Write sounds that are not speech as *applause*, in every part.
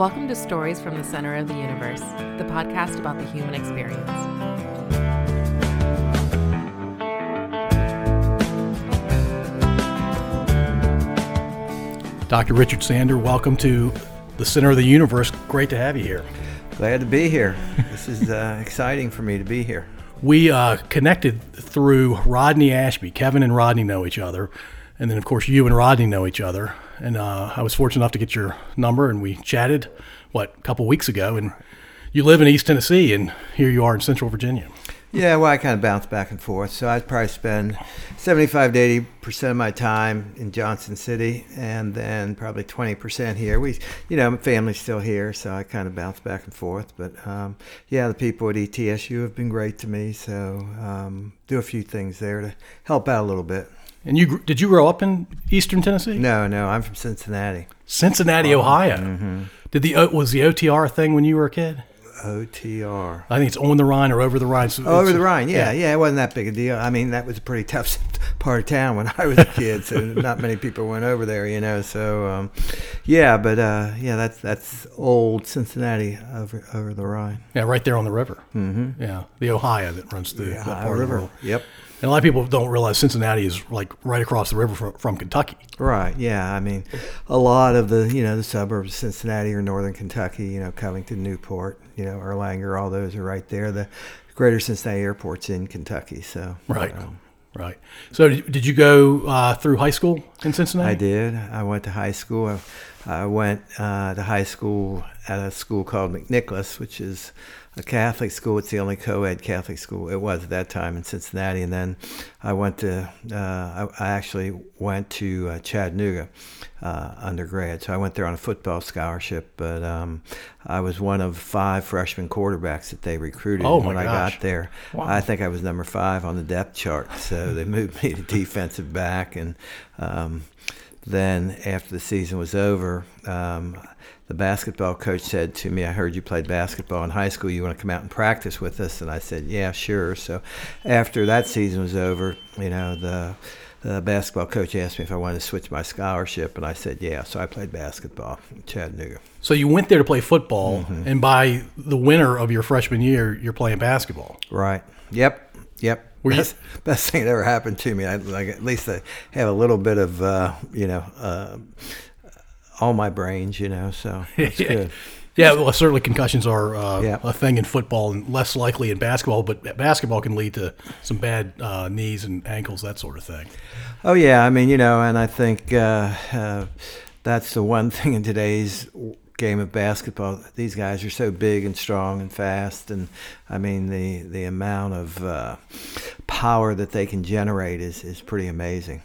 Welcome to Stories from the Center of the Universe, the podcast about the human experience. Dr. Richard Sander, welcome to the Center of the Universe. Great to have you here. Glad to be here. This is uh, *laughs* exciting for me to be here. We uh, connected through Rodney Ashby. Kevin and Rodney know each other. And then, of course, you and Rodney know each other. And uh, I was fortunate enough to get your number, and we chatted, what, a couple weeks ago. And you live in East Tennessee, and here you are in Central Virginia. Yeah, well, I kind of bounce back and forth. So I'd probably spend 75 to 80 percent of my time in Johnson City, and then probably 20 percent here. We, you know, my family's still here, so I kind of bounce back and forth. But um, yeah, the people at ETSU have been great to me. So um, do a few things there to help out a little bit. And you did you grow up in Eastern Tennessee? No, no, I'm from Cincinnati. Cincinnati, Ohio. Did the was the OTR thing when you were a kid? OTR. I think it's on the Rhine or over the Rhine. So Oh, over the Rhine, yeah, yeah, it wasn't that big a deal. I mean, that was a pretty *laughs* tough part of town when I was a kid, so *laughs* not many people went over there, you know. So, um, yeah, but uh, yeah, that's that's old Cincinnati over over the Rhine. Yeah, right there on the river. Mm-hmm. Yeah, the Ohio that runs through that Ohio part of the River. world. Yep. And a lot of people don't realize Cincinnati is like right across the river from, from Kentucky. Right. Yeah. I mean, a lot of the you know the suburbs of Cincinnati or northern Kentucky, you know, Covington, Newport, you know, Erlanger, all those are right there. The Greater Cincinnati Airport's in Kentucky, so Right. um, Right. So did did you go uh, through high school in Cincinnati? I did. I went to high school. I, I went uh, to high school at a school called McNicholas, which is a Catholic school. It's the only co-ed Catholic school it was at that time in Cincinnati. And then I went to. Uh, I, I actually went to uh, Chattanooga uh, undergrad. So I went there on a football scholarship. But um, I was one of five freshman quarterbacks that they recruited Oh, when I got there. Wow. I think I was number five on the depth chart. So they moved me to defensive back and. Um, then after the season was over, um, the basketball coach said to me, "I heard you played basketball in high school. You want to come out and practice with us?" And I said, "Yeah, sure." So after that season was over, you know, the the basketball coach asked me if I wanted to switch my scholarship, and I said, "Yeah." So I played basketball in Chattanooga. So you went there to play football, Mm-hmm. and by the winter of your freshman year, you're playing basketball. Right. Yep. Yep. Were you- best, best thing that ever happened to me. I like at least I have a little bit of uh, you know uh, all my brains, you know. So *laughs* that's good. Yeah, well, certainly concussions are uh, Yeah. a thing in football and less likely in basketball, but basketball can lead to some bad uh, knees and ankles, that sort of thing. Oh yeah, I mean you know, and I think uh, uh, that's the one *laughs* thing in today's game of basketball. These guys are so big and strong and fast, and I mean the the amount of uh, power that they can generate is is pretty amazing.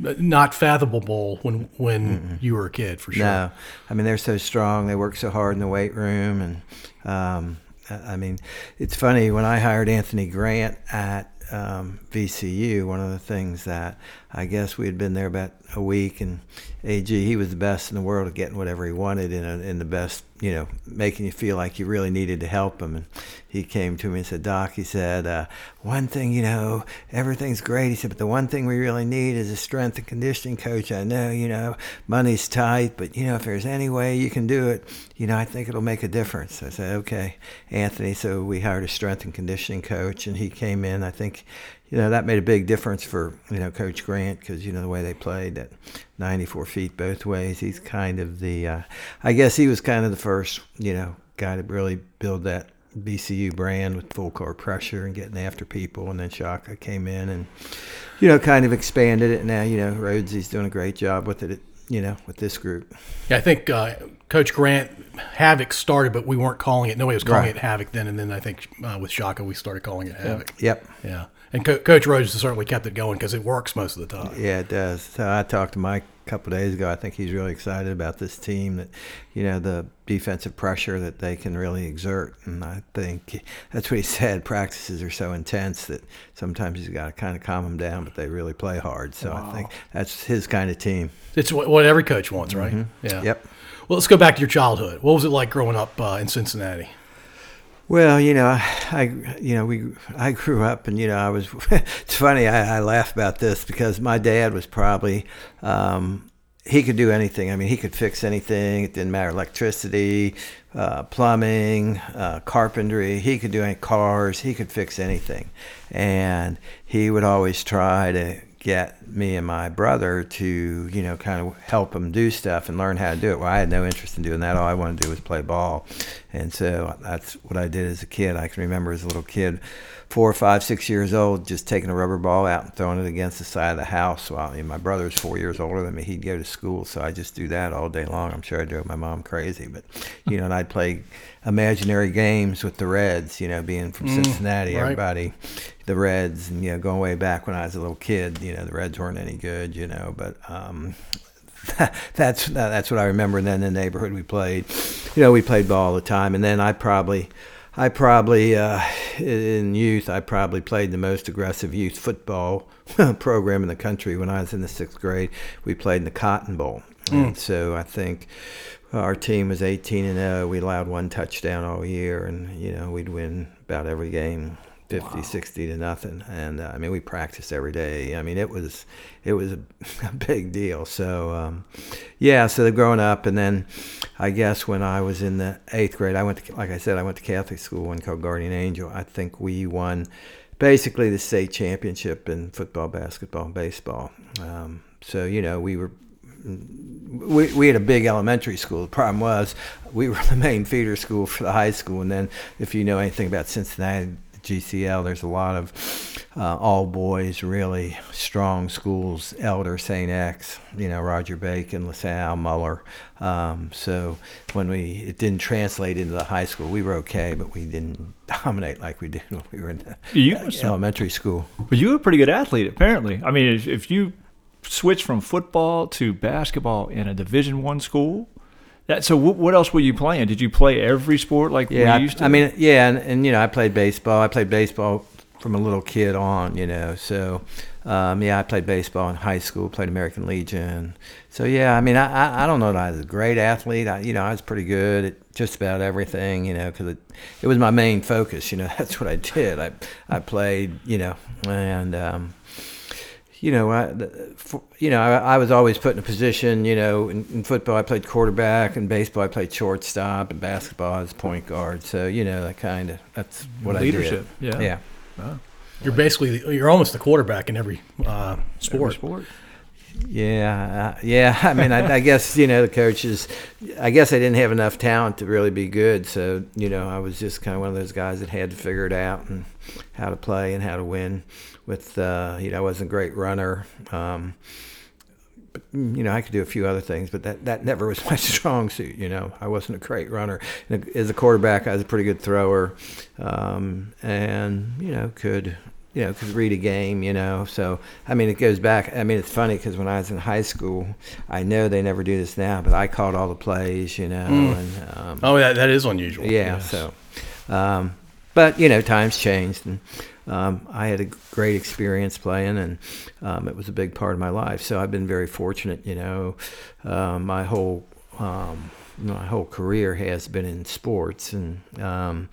Not fathomable when when you were a kid, for sure. No, I mean they're so strong. They work so hard in the weight room, and um, I I mean it's funny when I hired Anthony Grant at um, VCU. One of the things that I guess we had been there about a week, and AG he was the best in the world at getting whatever he wanted in in the best, you know, making you feel like you really needed to help him. And he came to me and said, Doc, he said, uh, one thing, you know, everything's great. He said, but the one thing we really need is a strength and conditioning coach. I know, you know, money's tight, but, you know, if there's any way you can do it, you know, I think it'll make a difference. I said, okay, Anthony. So we hired a strength and conditioning coach, and he came in. I think, you know, that made a big difference for, you know, Coach Grant because, you know, the way they played at 94 feet both ways. He's kind of the, uh, I guess he was kind of the first, you know, guy to really build that VCU brand with full court pressure and getting after people. And then Shaka came in and, you know, kind of expanded it. Now, you know, Rhodesy's doing a great job with it, you know, with this group. Yeah, I think uh, Coach Grant Havoc started, but we weren't calling it. Nobody was calling Right. it Havoc then, and then I think uh, with Shaka we started calling it Havoc. Yep. Yeah, and Co- Coach has certainly kept it going because it works most of the time. Yeah, it does. So I talked to Mike a couple days ago. I think he's really excited about this team. That you know the defensive pressure that they can really exert, and I think that's what he said. Practices are so intense that sometimes you got to kind of calm them down, but they really play hard. So I think that's his kind of team. It's what, every coach wants, right? Yeah. Mm-hmm. Yep. Well, let's go back to your childhood. What was it like growing up uh, in Cincinnati? Well, you know, I, you know, we, I grew up, and you know, I was. *laughs* it's funny. I, I laugh about this because my dad was probably, um, he could do anything. I mean, he could fix anything. It didn't matter electricity, uh, plumbing, uh, carpentry. He could do any cars. He could fix anything, and he would always try to get me and my brother to you know kind of help him do stuff and learn how to do it. Well, I had no interest in doing that. All I wanted to do was play ball, and so that's what I did as a kid. I can remember as a little kid four, five, six years old, just taking a rubber ball out and throwing it against the side of the house. Well, I mean, my brother's four years older than me. He'd go to school, so I just do that all day long. I'm sure I drove my mom crazy, but you know, and I'd play imaginary games with the Reds. You know, being from mm, Cincinnati, right. everybody, the Reds, and you know, going way back when I was a little kid. You know, the Reds weren't any good. You know, but um, *laughs* that's that's what I remember. And then the neighborhood we played, you know, we played ball all the time. And then I probably I probably, uh, in youth, I probably played the most aggressive youth football *laughs* program in the country. When I was in the sixth grade, we played in the Cotton Bowl. Mm. And so I think our team was 18 and 0. We allowed one touchdown all year, and you know we'd win about every game. 50 wow. 60 to nothing and uh, i mean we practiced every day i mean it was it was a, *laughs* a big deal so um, yeah so the growing up and then i guess when i was in the eighth grade i went to like i said i went to catholic school one called guardian angel i think we won basically the state championship in football basketball and baseball um, so you know we were we, we had a big elementary school. The problem was we were *laughs* the main feeder school for the high school. And then, if you know anything about Cincinnati, GCL. There's a lot of uh, all boys, really strong schools. Elder, St. X, you know, Roger Bacon, LaSalle, Moeller. Um, so when we it didn't translate into the high school, we were okay, but we didn't *laughs* dominate like we did when we were in you, elementary school. But you were a pretty good athlete, apparently. I mean, if, if you switch from football to basketball in a Division One school that, so what else were you playing? Did you play every sport like yeah, we used to? I mean, yeah, and, and you know, I played baseball. I played baseball from a little kid on, you know. So, um, yeah, I played baseball in high school, played American Legion. So, yeah, I mean, I, I, don't know that I was a great athlete. I, you know, I was pretty good at just about everything, you know, because it, it was my main focus. You know, *laughs* that's what I did. I, I played, you know, and um, you know, I, for, you know, I, I, was always put in a position. You know, in, in, football, I played quarterback, and baseball, I played shortstop, and basketball, I was point guard. So, you know, that kind of that's what Leadership, I did. Yeah, yeah. You're basically you're almost the quarterback in every uh, sport. Every sport. Yeah, uh, yeah. I mean, I, I, guess you know the coaches. I guess I didn't have enough talent to really be good. So you know, I was just kind of one of those guys that had to figure it out and how to play and how to win with uh, you know I wasn't a great runner. Um, but, you know, I could do a few other things, but that, that never was *laughs* my strong suit. You know, I wasn't a great runner. As a quarterback, I was a pretty good thrower, um, and you know, could you know could read a game. You know, so I mean, it goes back. I mean, it's funny because when I was in high school, I know they never do this now, but I called all the plays. You know, mm. and um, oh, that that is unusual. Yeah. Yes. So, um, but you know, times changed, and um, I had a great experience playing, and um, it was a big part of my life. So I've been very fortunate. You know, uh, my whole um, my whole career has been in sports, and um,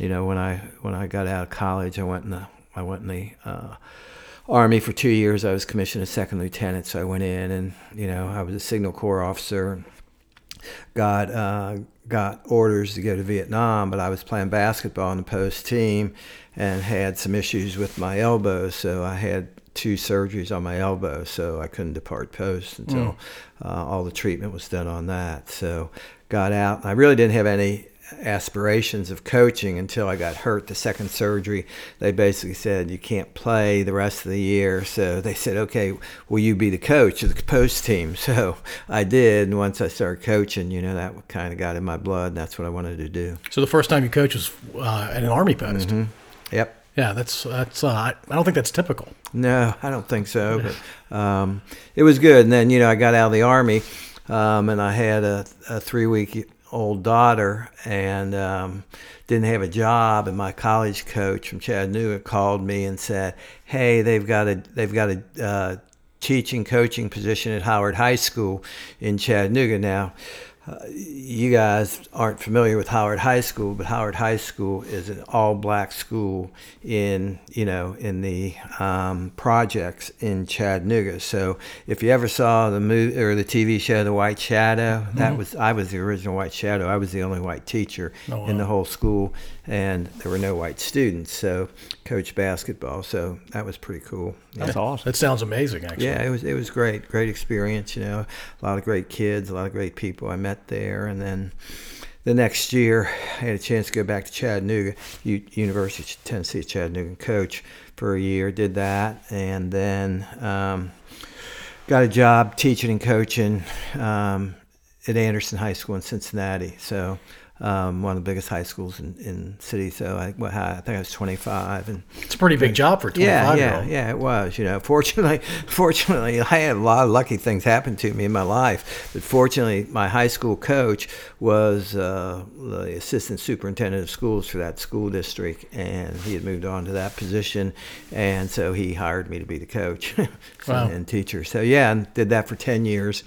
you know, when I when I got out of college, I went in the I went in the uh, Army for two years. I was commissioned as second lieutenant, so I went in, and you know, I was a signal corps officer. Got uh, got orders to go to Vietnam, but I was playing basketball on the post team and had some issues with my elbow, so I had two surgeries on my elbow, so I couldn't depart post until mm. uh, all the treatment was done on that. So got out. I really didn't have any aspirations of coaching until I got hurt the second surgery. They basically said you can't play the rest of the year. So they said, okay, will you be the coach of the post team? *laughs* So I did. And once I started coaching, you know, that kind of got in my blood. That's what I wanted to do. So the first time you coached was uh, at an army post. Mm-hmm. Yep. Yeah, that's that's. Uh, I don't think that's typical. No, I don't think so. But um, it was good. And then you know I got out of the army, um, and I had a, a three week old daughter and um, didn't have a job. And my college coach from Chattanooga called me and said, "Hey, they've got a they've got a uh, teaching coaching position at Howard High School in Chattanooga now." Uh, you guys aren't familiar with Howard High School, but Howard High School is an all-black school in you know in the um, projects in Chattanooga. So if you ever saw the movie or the TV show The White Shadow, mm-hmm. that was I was the original White Shadow. I was the only white teacher oh, wow. in the whole school, and there were no white students. So coached basketball. So that was pretty cool. That's awesome. That sounds amazing. Actually, yeah, it was it was great, great experience. You know, a lot of great kids, a lot of great people I met there, and then the next year I had a chance to go back to Chattanooga, U- University of Tennessee Chattanooga, coach for a year. Did that, and then um, got a job teaching and coaching um, at Anderson High School in Cincinnati. So um, one of the biggest high schools in, in city. So I, well, I think I was 25, and it's a pretty big job for 25 yeah, yeah, yeah, it was. You know, fortunately, *laughs* fortunately, I had a lot of lucky things happen to me in my life. But fortunately, my high school coach was uh, the assistant superintendent of schools for that school district, and he had moved on to that position, and so he hired me to be the coach *laughs* wow. and teacher. So yeah, and did that for 10 years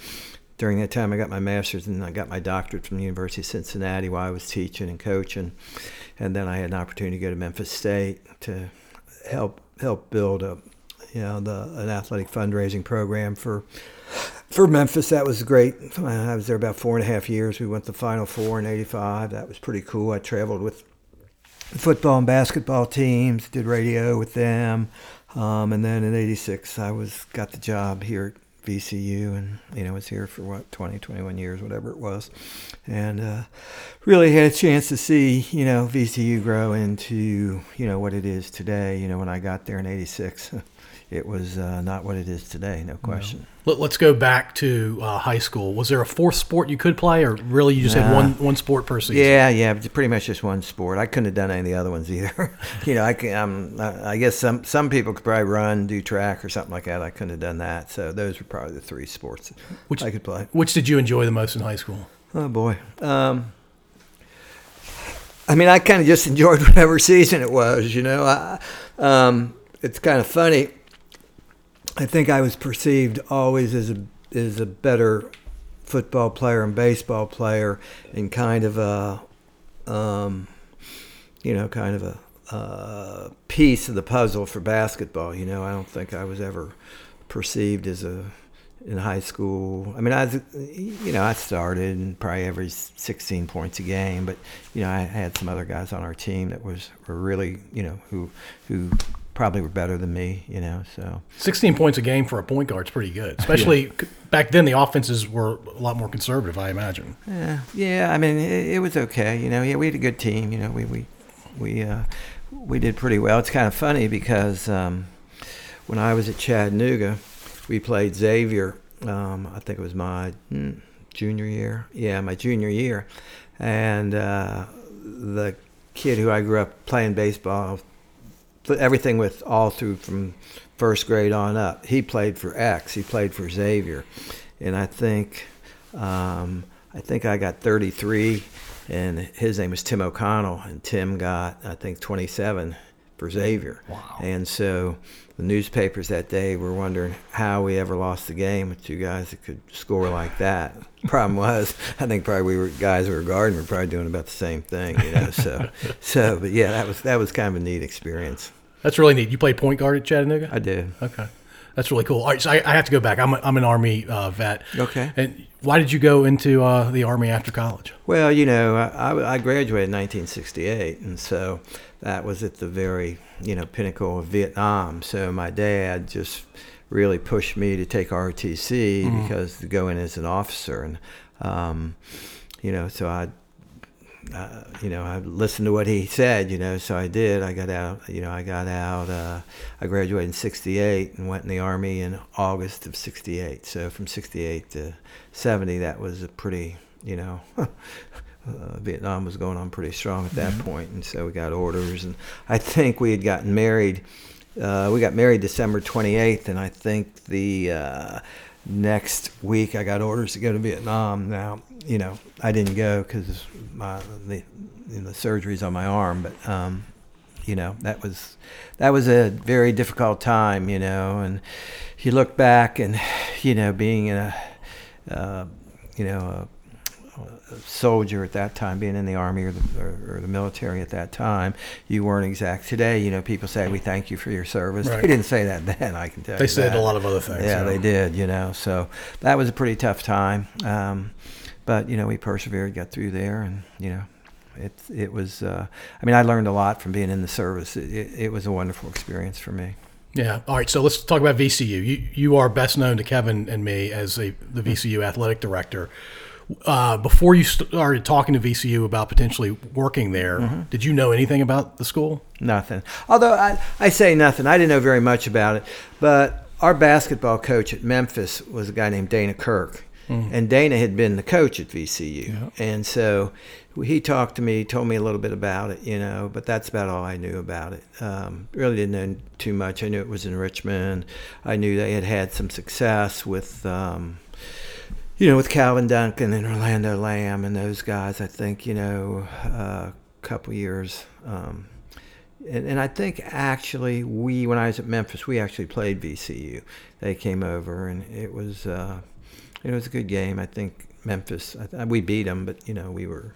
during that time, I got my master's and I got my doctorate from the University of Cincinnati while I was teaching and coaching. And then I had an opportunity to go to Memphis State to help help build a you know the an athletic fundraising program for for Memphis. That was great. I was there about four and a half years. We went to the Final Four in '85. That was pretty cool. I traveled with football and basketball teams, did radio with them, um, and then in '86 I was got the job here VCU and you know was here for what 20 21 years whatever it was. And uh, really had a chance to see you know VCU grow into you know what it is today you know when I got there in 86 *laughs* it was uh, not what it is today, no question. No. Let, us go back to uh, high school. Was there a fourth sport you could play, or really you just had one one sport per season? Yeah, yeah, pretty much just one sport. I couldn't have done any of the other ones either. *laughs* you know, I can, um, I guess some some people could probably run, do track, or something like that. I couldn't have done that. So those were probably the three sports which I could play. Which did you enjoy the most in high school? Oh boy. Um, I mean, I kind of just enjoyed *laughs* whatever season it was. You know, I, um, it's kind of funny I think I was perceived always as a as a better football player and baseball player, and kind of a, um, you know, kind of a, a piece of the puzzle for basketball. You know, I don't think I was ever perceived as a in high school. I mean, I, was, you know, I started and probably averaged 16 points a game, but you know, I had some other guys on our team that was were really, you know, who who probably were better than me, you know. So 16 points a game for a point guard is pretty good, *laughs* especially yeah. back then. The offenses were a lot more conservative, I imagine. Yeah, yeah. I mean, it, it was okay. You know, yeah, we had a good team. You know, we we we uh, we did pretty well. It's kind of funny because um, when I was at Chattanooga, we played Xavier. Um, I think it was my hmm, junior year. Yeah, my junior year, and uh, the kid who I grew up playing baseball everything with all through from first grade on up. He played for X. He played for Xavier, and I think um, I think I got 33, and his name was Tim O'Connell, and Tim got I think 27 for Xavier. Wow. And so the newspapers that day were wondering how we ever lost the game with two guys that could score like that. *laughs* Problem was, I think probably we were guys who were guarding were probably doing about the same thing, you know. So, *laughs* so, but yeah, that was that was kind of a neat experience. That's really neat. You play point guard at Chattanooga? I did. Okay. That's really cool. All right, so I, I have to go back. I'm, a, I'm an Army uh, vet. Okay. And why did you go into uh, the Army after college? Well, you know, I, I graduated in 1968, and so that was at the very, you know, pinnacle of Vietnam. So my dad just really pushed me to take ROTC mm-hmm. because to go in as an officer, and um, you know, so I uh, you know, I listened to what he said, you know, so I did. I got out, you know, I got out, uh, I graduated in 68 and went in the Army in August of 68. So from 68 to 70, that was a pretty, you know, *laughs* uh, Vietnam was going on pretty strong at that mm-hmm. point, and so we got orders. And I think we had gotten married. Uh, we got married December 28th, and I think the uh, next week I got orders to go to Vietnam. Now, you know, I didn't go because my the, you know, surgeries on my arm, but um, you know that was that was a very difficult time, you know. And you look back, and you know, being in a uh, you know soldier at that time, being in the army or the, or, or the military at that time, you weren't exact. Today, you know, people say we thank you for your service. Right. They didn't say that *laughs* then. I can tell They said that. a lot of other things. Yeah, so. they did. You know, so that was a pretty tough time. Um, but you know, we persevered, got through there, and you know, it it was. Uh, I mean, I learned a lot from being in the service. It, it, it was a wonderful experience for me. Yeah. All right. So let's talk about VCU. You you are best known to Kevin and me as a, the VCU athletic director. Uh, before you started talking to VCU about potentially working there, Mm-hmm. did you know anything about the school? Nothing. Although I, I say nothing. I didn't know very much about it. But our basketball coach at Memphis was a guy named Dana Kirk. And Dana had been the coach at VCU. And so he talked to me, told me a little bit about it, you know, but that's about all I knew about it. Um, really didn't know too much. I knew it was in Richmond. I knew they had had some success with. Um, you know, with Calvin Duncan and Rolando Lamb and those guys, I think, you know, a couple years. Um, and, and I think actually we, when I was at Memphis, we actually played VCU. They came over and it was, uh, it was a good game. I think Memphis, I we beat them, but, you know, we were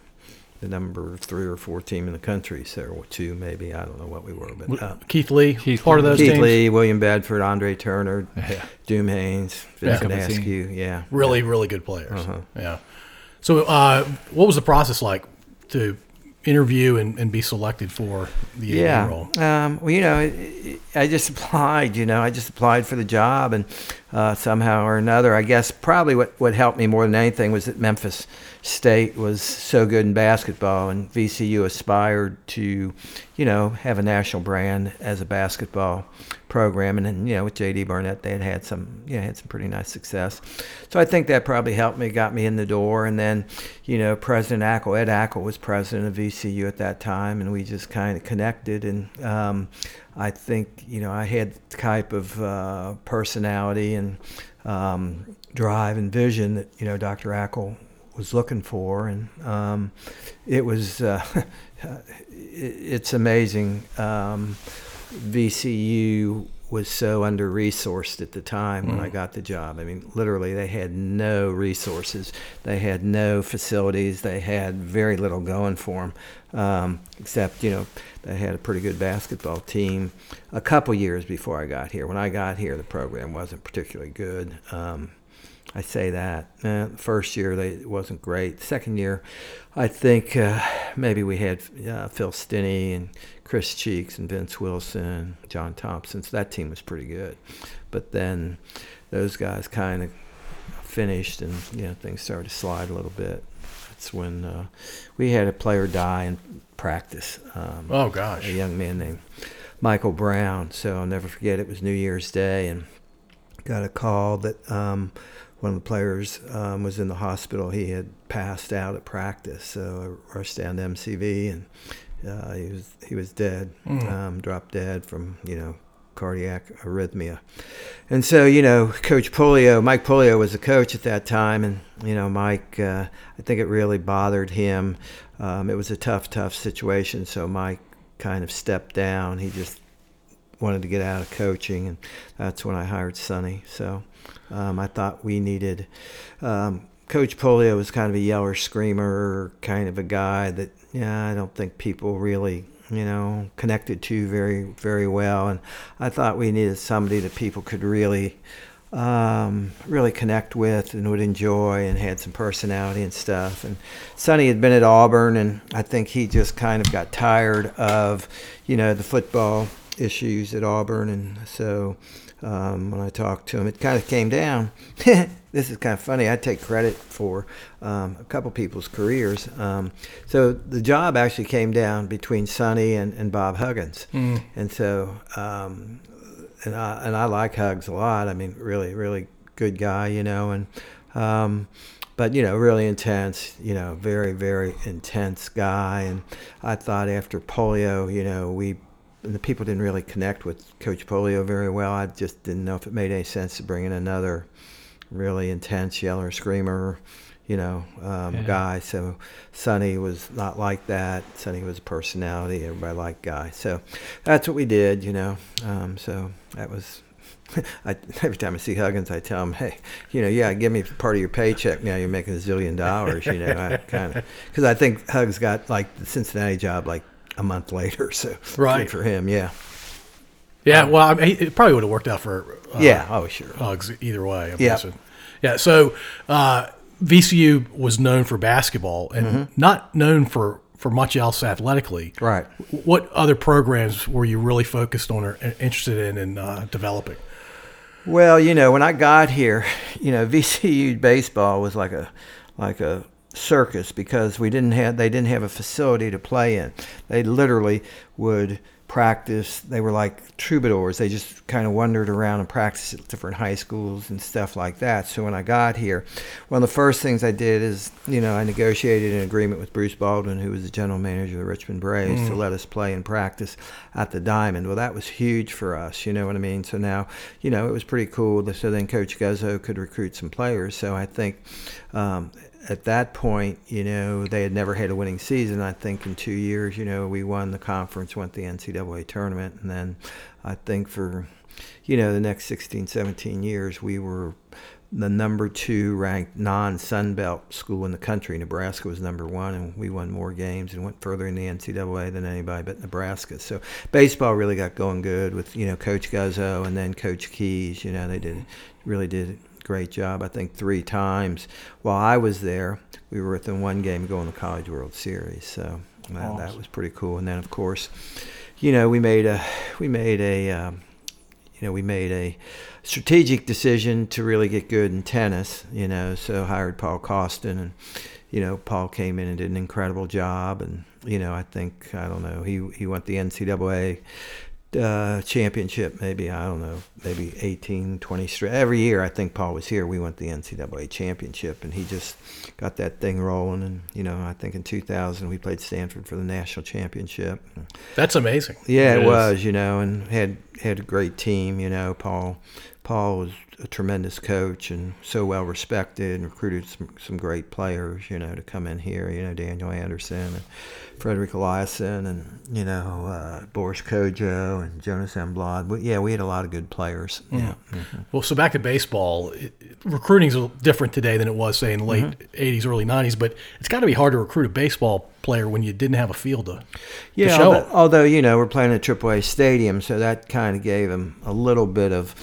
the number three or four team in the country. So, or two maybe. I don't know what we were, but. Uh, Keith Lee, Keith part of Lee. those Keith teams. Lee, William Bedford, Andre Turner, Yeah. Doom Haynes, Yeah. Vincent Couple Askew. Yeah. Really, really good players. Uh-huh. Yeah. So, uh, what was the process like to interview and, and be selected for the yeah. role? Um, well, you know, it, it, I just *laughs* applied. You know, I just applied for the job, and uh, somehow or another, I guess probably what what helped me more than anything was that Memphis State was so good in basketball, and VCU aspired to, you know, have a national brand as a basketball program, and then you know with JD Barnett, they had had some, you know, had some pretty nice success. So I think that probably helped me, got me in the door, and then, you know, President Ackell, Ed Ackell was president of VCU at that time, and we just kind of connected, and um, I think, you know, I had the type of uh, personality and um, drive and vision that you know Dr. Ackell was looking for, and um, it was uh, *laughs* it's amazing. Um, VCU was so under resourced at the time when I got the job. I mean, literally, they had no resources, they had no facilities, they had very little going for them, um, except, you know, they had a pretty good basketball team a couple years before I got here. When I got here, the program wasn't particularly good. Um, I say that. Uh, first year they it wasn't great. Second year, I think uh, maybe we had uh, Phil Stinnie and Chris Cheeks and Vince Wilson, John Thompson. So that team was pretty good. But then those guys kind of finished, and you know things started to slide a little bit. That's when uh, we had a player die in practice. Um, Oh gosh. a young man named Michael Brown. So I'll never forget. It was New Year's Day, and got a call that um, one of the players um, was in the hospital. He had passed out at practice, so I rushed down to MCV, and uh, he was he was dead, um, dropped dead from you know cardiac arrhythmia. And so, you know, Coach Pollio, Mike Pollio was the coach at that time, and you know, Mike, uh, I think it really bothered him. Um, it was a tough, tough situation. So Mike kind of stepped down. He just wanted to get out of coaching, and that's when I hired Sonny. So um, I thought we needed. Um, Coach Pollio was kind of a yeller screamer, kind of a guy that yeah, I don't think people really you know connected to very very well, and I thought we needed somebody that people could really um, really connect with and would enjoy and had some personality and stuff. And Sonny had been at Auburn, and I think he just kind of got tired of, you know, the football issues at Auburn. And so um, when I talked to him, it kind of came down. *laughs* this is kind of funny. I take credit for um, a couple people's careers. Um, so the job actually came down between Sonny and, and Bob Huggins. And so um, and I and I like Hugs a lot. I mean, really, really good guy, you know, and um, but you know, really intense, you know, very, very intense guy. And I thought after Pollio, you know, we the people didn't really connect with Coach Pollio very well. I just didn't know if it made any sense to bring in another really intense yeller screamer, you know, um, Yeah. guy. So Sonny was not like that. Sonny was a personality. Everybody liked Guy. So that's what we did, you know. Um, so that was *laughs* I, every time I see Huggins, I tell him, "Hey, you know, yeah, give me part of your paycheck now. You're making a zillion dollars." You know, I kind of because I think Hugs got like the Cincinnati job like a month later, so Right. for him. Yeah, Yeah, well, I mean, it probably would have worked out for uh, yeah. Oh, sure. Hugs either way. I'm Yeah. guessing. Yeah. So uh, VCU was known for basketball and Mm-hmm. not known for, for much else athletically. Right. What other programs were you really focused on or interested in and uh, developing? Well, you know, when I got here, you know, VCU baseball was like a like a circus because we didn't have they didn't have a facility to play in. They literally would practice. They were like troubadours. They just kind of wandered around and practiced at different high schools and stuff like that. So when I got here, one of the first things I did is, you know, I negotiated an agreement with Bruce Baldwin, who was the general manager of the Richmond Braves, to let us play and practice at the Diamond. Well, that was huge for us. You know what I mean? So now, you know, it was pretty cool. So then Coach Guzzo could recruit some players. So I think. Um, at that point, you know, they had never had a winning season. I think in two years, you know, we won the conference, went the NCAA tournament, and then I think for, you know, the next 16, 17 years, we were the number two ranked non Sun Belt school in the country. Nebraska was number one, and we won more games and went further in the NCAA than anybody but Nebraska. So baseball really got going good with you know Coach Guzzo and then Coach Keyes. You know they did really did great job. I think three times while I was there, we were within one game going to College World Series. So that, that was pretty cool. And then of course, you know we made a we made a um, you know, we made a strategic decision to really get good in tennis, you know, so hired Paul Kostin and, you know, Paul came in and did an incredible job. And, you know, I think, I don't know, he, he went the NCAA uh, championship, maybe, I don't know, maybe 18, 20 straight. Every year I think Paul was here, we went the NCAA championship and he just got that thing rolling. And, you know, I think in 2000 we played Stanford for the national championship. That's amazing. Yeah, It it, was, you know, and had had a great team. You know, Paul Paul was a tremendous coach and so well respected, and recruited some some great players. You know, to come in here. You know, Daniel Anderson and Frederick Eliason, and you know uh, Boris Kojo and Jonas Emblad. But yeah, we had a lot of good players. Yeah, Well, so back to baseball, recruiting is different today than it was, say, in the late Mm-hmm. 80s, early 90s, but it's got to be hard to recruit a baseball player when you didn't have a field to, to Yeah, show although, although you know we're playing at AAA stadium, so that kind of gave him a little bit of,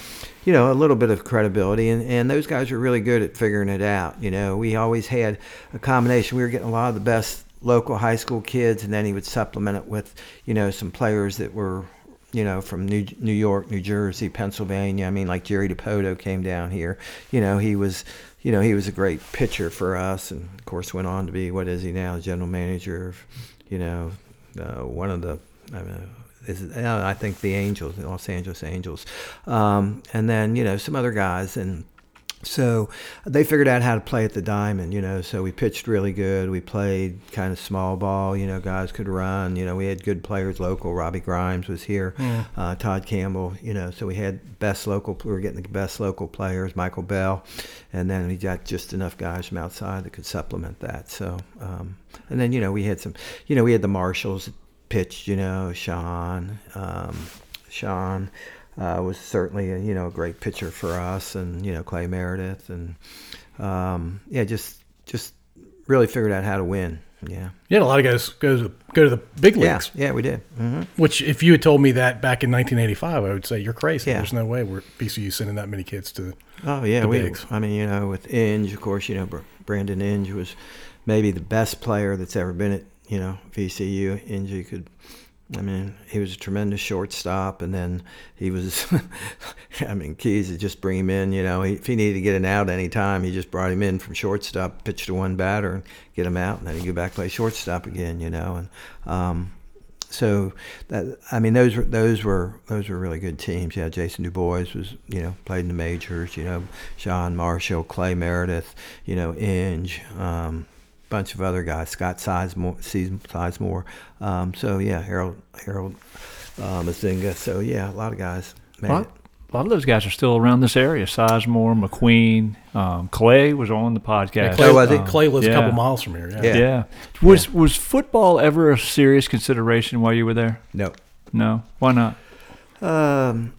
you know, a little bit of credibility, and and those guys were really good at figuring it out. You know, we always had a combination. We were getting a lot of the best local high school kids, and then he would supplement it with, you know, some players that were. You know, from New New York, New Jersey, Pennsylvania. I mean, like Jerry Dipoto came down here. You know, he was, you know, he was a great pitcher for us, and of course went on to be what is he now, general manager of, you know, uh, one of the I, mean, is, uh, I think the Angels, the Los Angeles Angels, um, and then you know some other guys, and so they figured out how to play at the diamond. You know, so we pitched really good. We played kind of small ball. You know, guys could run. You know, we had good players local. Robbie Grimes was here, uh, Todd Campbell. You know, so we had best local. We were getting the best local players. Michael Bell, and then we got just enough guys from outside that could supplement that. So, um, and then you know we had some. You know, we had the Marshalls pitched. You know, Sean, um, Sean. Uh, was certainly a, you know a great pitcher for us, and you know Cla Meredith, and um, yeah, just just really figured out how to win. Yeah, You had a lot of guys go to the, go to the big leagues, yeah, we did. hmm which if you had told me that back in 1985, I would say you're crazy. Yeah. There's no way we're VCU sending that many kids to. Oh yeah, the we. bigs. I mean, you know, with Inge, of course, you know, Brandon Inge was maybe the best player that's ever been at you know VCU. Inge could. I mean, he was a tremendous shortstop, and then he was. *laughs* I mean, Keyes would just bring him in. You know, he, if he needed to get an out any time, he just brought him in from shortstop, pitch to one batter, and get him out, and then he'd go back play shortstop again. You know, and um, so that I mean those were those were those were really good teams. Yeah, Jason Dubois was you know played in the majors. You know, Sean Marshall, Cla Meredith, you know Inge, um, bunch of other guys, Scott Sizemore, Sizemore. Um, so yeah, Harold Harold uh, Mazinga. So yeah, a lot of guys made Well, it. a lot of those guys are still around this area. Sizemore, McQueen, um, Cla was on the podcast. Cla, Oh, was he? Um, Cla lives a couple miles from here. Yeah. Yeah. Yeah. Was was football ever a serious consideration while you were there? No. No. Why not? Um,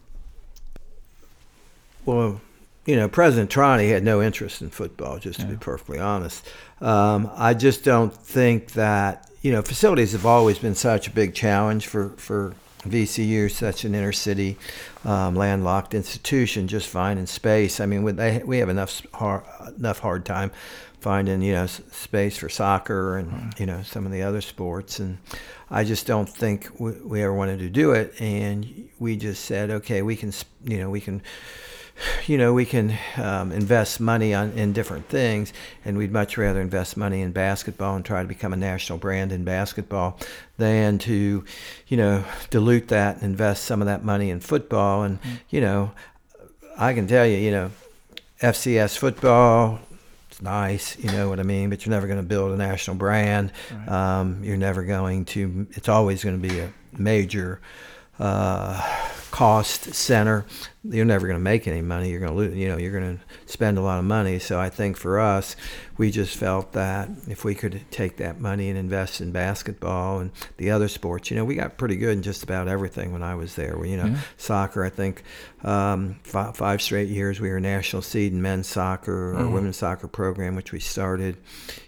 well, you know, President Trani had no interest in football, just to be perfectly honest. Um, I just don't think that, you know, facilities have always been such a big challenge for, for VCU, such an inner city, um, landlocked institution, just finding space. I mean, we, they, we have enough hard, enough hard time finding you know s- space for soccer and you know some of the other sports, and I just don't think we, we ever wanted to do it. And we just said, okay, we can, you know, we can you know, we can um, invest money on in different things, and we'd much rather invest money in basketball and try to become a national brand in basketball than to, you know, dilute that and invest some of that money in football. And you know, I can tell you, you know, FCS football. It's nice, you know what I mean, but you're never going to build a national brand. Um, you're never going to. It's always going to be a major uh, cost center. You're never going to make any money. You're going to lose. You know, you're going to spend a lot of money. So I think for us, we just felt that if we could take that money and invest in basketball and the other sports, you know, we got pretty good in just about everything when I was there. We, you know, soccer. I think um, five, five straight years we were national seed in men's soccer or women's soccer program, which we started.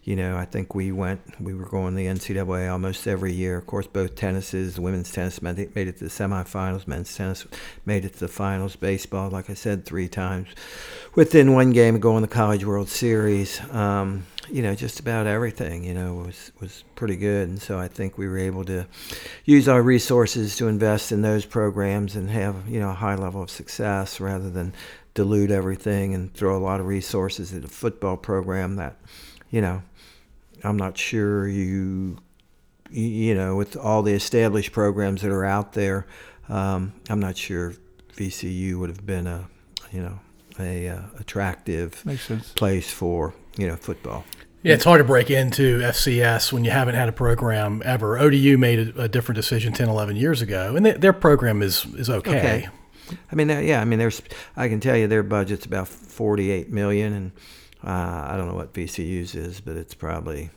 You know, I think we went. We were going to the NCAA almost every year. Of course, both tennises, women's tennis made it, made it to the semifinals. Men's tennis made it to the finals. Baseball, like I said, three times within one game of going to the College World Series. Um, you know, just about everything. You know, was was pretty good, and so I think we were able to use our resources to invest in those programs and have you know a high level of success rather than dilute everything and throw a lot of resources at a football program that, you know, I'm not sure you, you- you know, with all the established programs that are out there, um, I'm not sure VCU would have been a, you know, a uh, attractive Makes sense. place for you know football. Yeah, it's hard to break into FCS when you haven't had a program ever. ODU made a, a different decision 10, 11 years ago, and they, their program is is okay. Okay. I mean, yeah, I mean, there's, I can tell you their budget's about 48 million, and uh, I don't know what VCU's is, but it's probably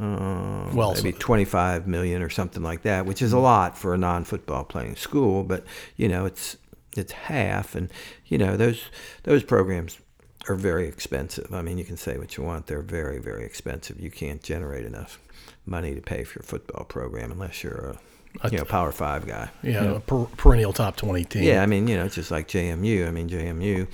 uh, Well, maybe so- 25 million or something like that, which is a lot for a non-football playing school. But you know, it's it's half, and you know those those programs are very expensive. I mean, you can say what you want; they're very very expensive. You can't generate enough money to pay for your football program unless you're a you know Power Five guy. You know, a per, perennial top 20 team. Yeah, I mean, you know, it's just like JMU. I mean, JMU,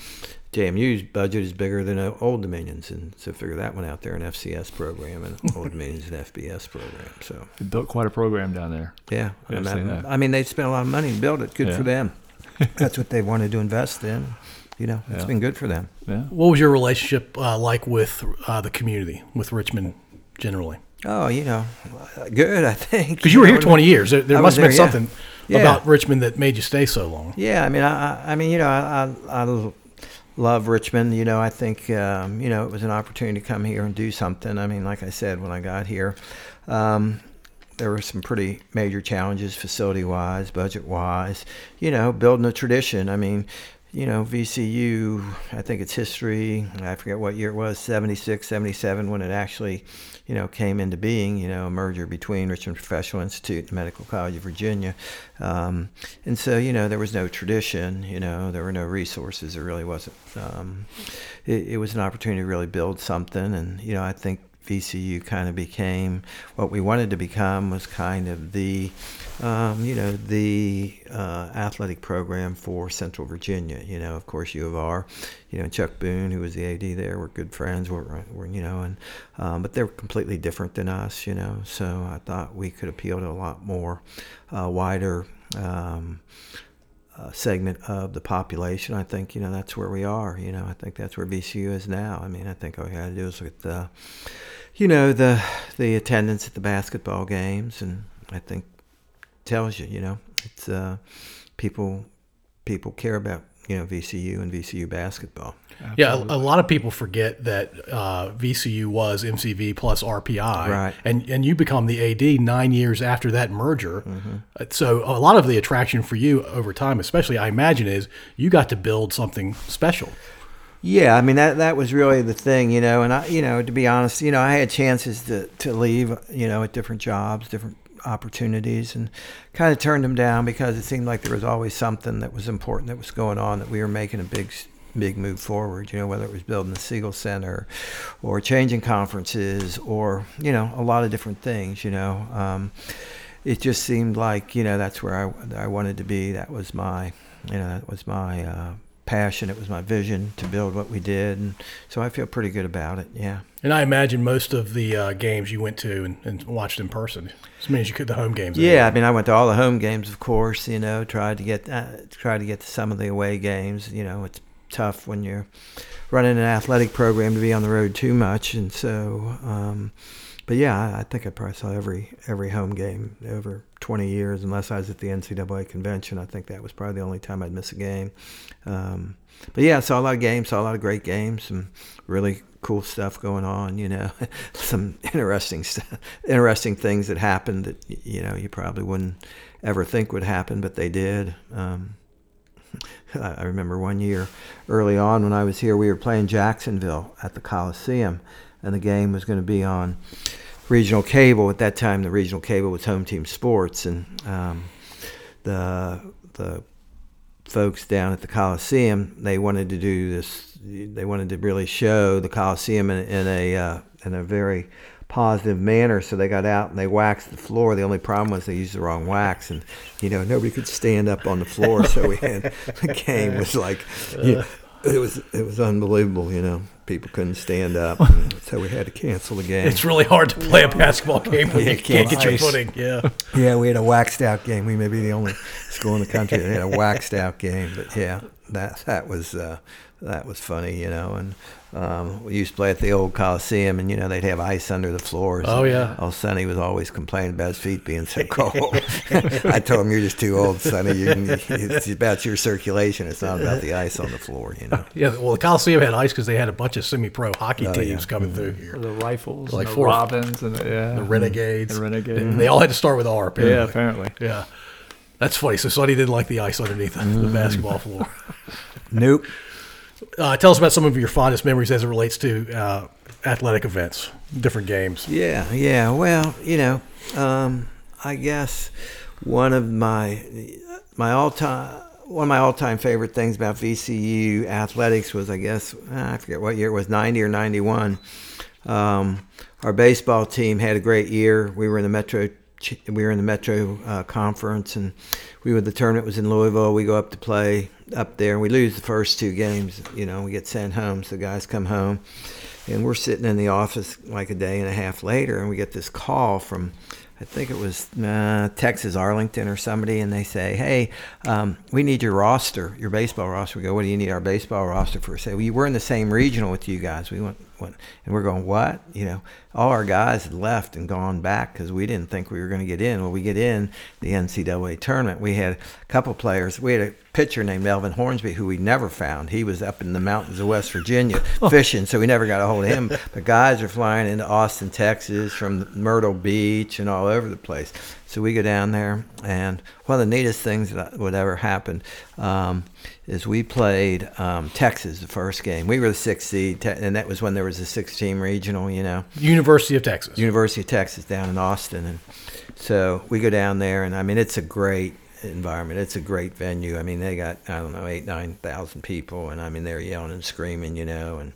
JMU's budget is bigger than uh, Old Dominion's, and so figure that one out there, an FCS program, and Old Dominion's an FBS program. So *laughs* They built quite a program down there. yeah, Yeah, I, I've mean. I mean, they spent a lot of money to build it. Good Yeah. for them. *laughs* That's what they wanted to invest in. You know, it's Yeah. been good for them. Yeah. What was your relationship uh, like with uh, the community, with Richmond generally? Oh, you know, good. I think Because you were here 20 years. There, there must have been there, something Yeah. about Richmond that made you stay so long. Yeah, I mean, I, I I mean, you know, I, I, I love Richmond. You know, I think, um, you know, it was an opportunity to come here and do something. I mean, like I said, when I got here, um, there were some pretty major challenges, facility wise, budget wise. You know, building a tradition. I mean, you know, VCU, I think its history, I forget what year it was, 76, 77, when it actually, you know, came into being, you know, a merger between Richmond Professional Institute and Medical College of Virginia. Um, and so, you know, there was no tradition, you know, there were no resources. There really wasn't. Um, it, it was an opportunity to really build something. And, you know, I think VCU kind of became what we wanted to become was kind of the, um, you know, the uh, athletic program for Central Virginia. You know, of course, U of R, you know, Chuck Boone, who was the AD there, we're good friends. We're, we're you know, and um, but they're completely different than us. You know, so I thought we could appeal to a lot more uh, wider. Um, uh, segment of the population. I think you know that's where we are. You know, I think that's where VCU is now. I mean, I think all you got to do is the, you know, the the attendance at the basketball games, and I think tells you, you know, it's uh, people people care about you know VCU and VCU basketball. Yeah, a, a lot of people forget that uh, VCU was MCV plus RPI, Right. And and you become the AD nine years after that merger. Mm-hmm. Uh, So a lot of the attraction for you over time, especially I imagine, is you got to build something special. Yeah, I mean that that was really the thing, you know. And I, you know, to be honest, you know, I had chances to to leave, you know, at different jobs, different opportunities, and kind of turned them down because it seemed like there was always something that was important that was going on that we were making a big, big move forward. You know, whether it was building the Siegel Center, or changing conferences, or you know, a lot of different things. You know, um, it just seemed like you know that's where I I wanted to be. That was my you know that was my uh, passion. It was my vision to build what we did, and so I feel pretty good about it. Yeah. And I imagine most of the uh, games you went to and, and, watched in person, as many as you could, the home games. Yeah, I mean, I went to all the home games, of course. You know, tried to get uh, tried to get to some of the away games. You know, it's tough when you're running an athletic program to be on the road too much, and so. Um, but yeah, I think I probably saw every every home game over 20 years, unless I was at the NCAA convention. I think that was probably the only time I'd miss a game. Um, but yeah, I saw a lot of games, saw a lot of great games, some really cool stuff going on. You know, *laughs* some interesting stuff, interesting things that happened that you know you probably wouldn't ever think would happen, but they did. Um, *laughs* I remember one year early on when I was here, we were playing Jacksonville at the Coliseum, and the game was going to be on regional cable. At that time, the regional cable was Home Team Sports, and um, the the folks down at the Coliseum they wanted to do this. They wanted to really show the Coliseum in, in a uh, in a very positive manner. So they got out and they waxed the floor. The only problem was they used the wrong wax, and you know nobody could stand up on the floor. So we had the game was like, you *laughs* know, it was it was unbelievable. You know, people couldn't stand up, *laughs* so we had to cancel the game. It's really hard to play a basketball game when you can't get your footing. Yeah, yeah, we had a waxed out game. We may be the only school in the country that had a waxed out game, but yeah, that that was uh, that was funny, you know. And um, we used to play at the old Coliseum, and you know they'd have ice under the floors. Oh yeah. Old Sonny was always complaining about his feet being so cold. *laughs* I told him, "You're just too old, Sonny. You can, it's about your circulation. It's not about the ice on the floor." You know. *laughs* Yeah. Well, the Coliseum had ice because they had a bunch of semi-pro hockey oh, teams yeah. coming mm-hmm. through here. The Rifles, like the four, Robins, and the, yeah, the Renegades. The Renegades. They, they all had to start with R. Apparently. Yeah, apparently. Yeah. That's funny. So Sonny didn't like the ice underneath mm. the basketball floor. *laughs* nope. Uh, tell us about some of your fondest memories as it relates to uh, athletic events, different games. Yeah, yeah. Well, you know, um, I guess one of my my all time one of my all time favorite things about VCU athletics was, I guess, I forget what year it was, ninety or ninety one. Um, our baseball team had a great year. We were in the Metro we were in the Metro uh, conference, and we were the tournament was in Louisville. We go up to play up there, and we lose the first two games. You know, we get sent home. So the guys come home, and we're sitting in the office like a day and a half later, and we get this call from. I think it was uh, Texas Arlington or somebody, and they say, "Hey, um, we need your roster, your baseball roster." We go, "What do you need our baseball roster for?" Say, "We were in the same regional with you guys. We want and we're going, what? You know, all our guys had left and gone back because we didn't think we were going to get in. Well, we get in the NCAA tournament. We had a couple players. We had a pitcher named Melvin Hornsby who we never found. He was up in the mountains of West Virginia *laughs* fishing, so we never got a hold of him. But guys are flying into Austin, Texas from Myrtle Beach and all over the place. So we go down there, and one of the neatest things that would ever happen um, is we played um, Texas the first game. We were the sixth seed, and that was when there was a six-team regional. You know, University of Texas. University of Texas down in Austin, and so we go down there, and I mean it's a great environment. It's a great venue. I mean, they got I don't know eight nine thousand people, and I mean they're yelling and screaming, you know, and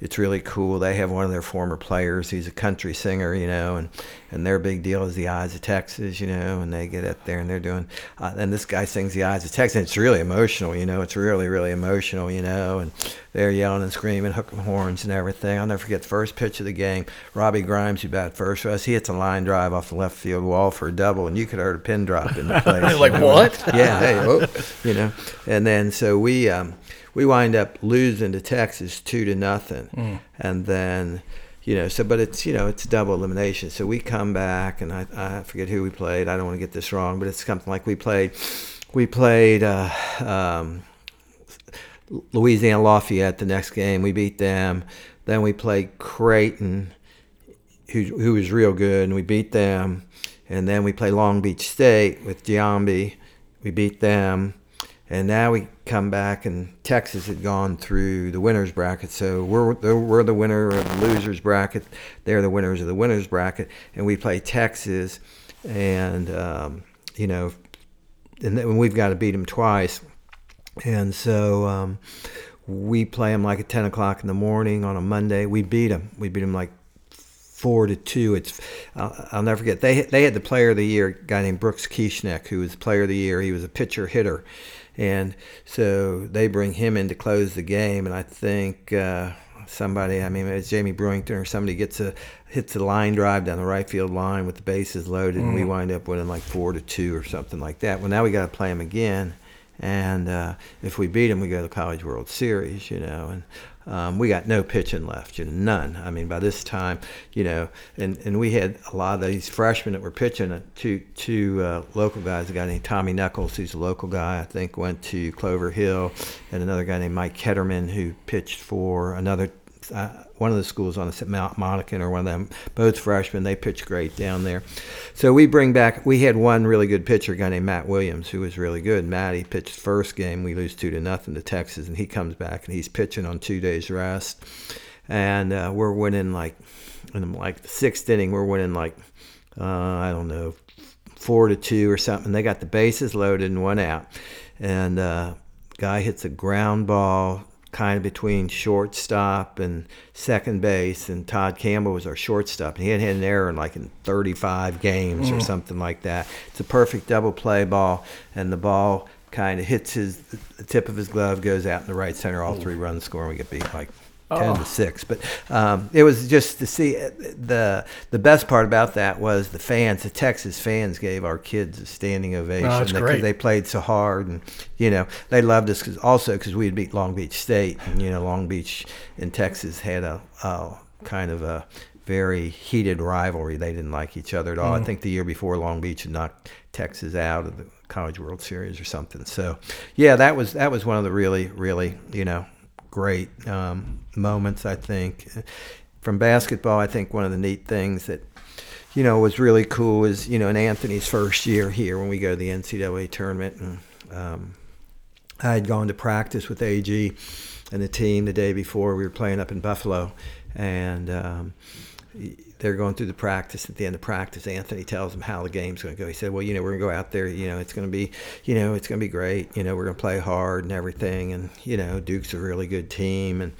it's really cool. They have one of their former players. He's a country singer, you know, and and their big deal is the Eyes of Texas, you know, and they get up there and they're doing. Uh, and this guy sings the Eyes of Texas. And it's really emotional, you know. It's really really emotional, you know, and they're yelling and screaming, hooking horns and everything. I'll never forget the first pitch of the game. Robbie Grimes, who batted first for us, he hits a line drive off the left field wall for a double, and you could have heard a pin drop in the *laughs* place. like what? *laughs* yeah, hey, oh, you know. And then so we um, we wind up losing to Texas two to nothing, mm. and then you know so but it's you know it's double elimination. So we come back, and I I forget who we played. I don't want to get this wrong, but it's something like we played we played. Uh, um, Louisiana Lafayette the next game. We beat them. Then we played Creighton, who, who was real good, and we beat them. And then we played Long Beach State with Giambi. We beat them. And now we come back, and Texas had gone through the winners bracket. So we're we're the winner of the losers bracket. They're the winners of the winners bracket, and we play Texas, and um, you know, and then we've got to beat them twice. And so um, we play them like at 10 o'clock in the morning on a Monday. We beat them. We beat them like four to two. It's I'll, I'll never forget. They they had the player of the year, a guy named Brooks Kieschnick, who was player of the year. He was a pitcher hitter, and so they bring him in to close the game. And I think uh, somebody, I mean, it's Jamie Brewington or somebody gets a hits a line drive down the right field line with the bases loaded, and we wind up winning like four to two or something like that. Well, now we got to play him again. And uh, if we beat them, we go to the College World Series, you know. And um, we got no pitching left, you know, none. I mean, by this time, you know, and, and we had a lot of these freshmen that were pitching. Uh, two two uh, local guys, a guy named Tommy Knuckles, who's a local guy, I think, went to Clover Hill, and another guy named Mike Ketterman, who pitched for another uh, one of the schools on the Mount Monacan or one of them, both freshmen. They pitched great down there. So we bring back. We had one really good pitcher, guy named Matt Williams, who was really good. Matt he pitched first game. We lose two to nothing to Texas, and he comes back and he's pitching on two days rest, and uh, we're winning like in like the sixth inning. We're winning like uh, I don't know four to two or something. They got the bases loaded and one out, and uh, guy hits a ground ball kind of between shortstop and second base, and Todd Campbell was our shortstop. And he had had an error in like in 35 games or mm. something like that. It's a perfect double play ball, and the ball kind of hits his the tip of his glove, goes out in the right center. All mm. three runs score, and we get beat like. 10 to 6 but um, it was just to see the the best part about that was the fans the texas fans gave our kids a standing ovation. that's because great. they played so hard and you know they loved us cause, also because we had beat long beach state and you know long beach in texas had a, a kind of a very heated rivalry. They didn't like each other at all. I think the year before long beach had knocked texas out of the college world series or something. So yeah that was that was one of the really really you know great um, moments i think from basketball i think one of the neat things that you know, was really cool is, you know, in Anthony's first year here when we go to the NCAA tournament. And um, I had gone to practice with AG and the team the day before. We were playing up in Buffalo. And um, they're going through the practice. At the end of practice, Anthony tells them how the game's going to go. He said, "Well, you know, we're going to go out there. You know, it's going to be, you know, it's going to be great. You know, we're going to play hard and everything. And you know, Duke's a really good team. And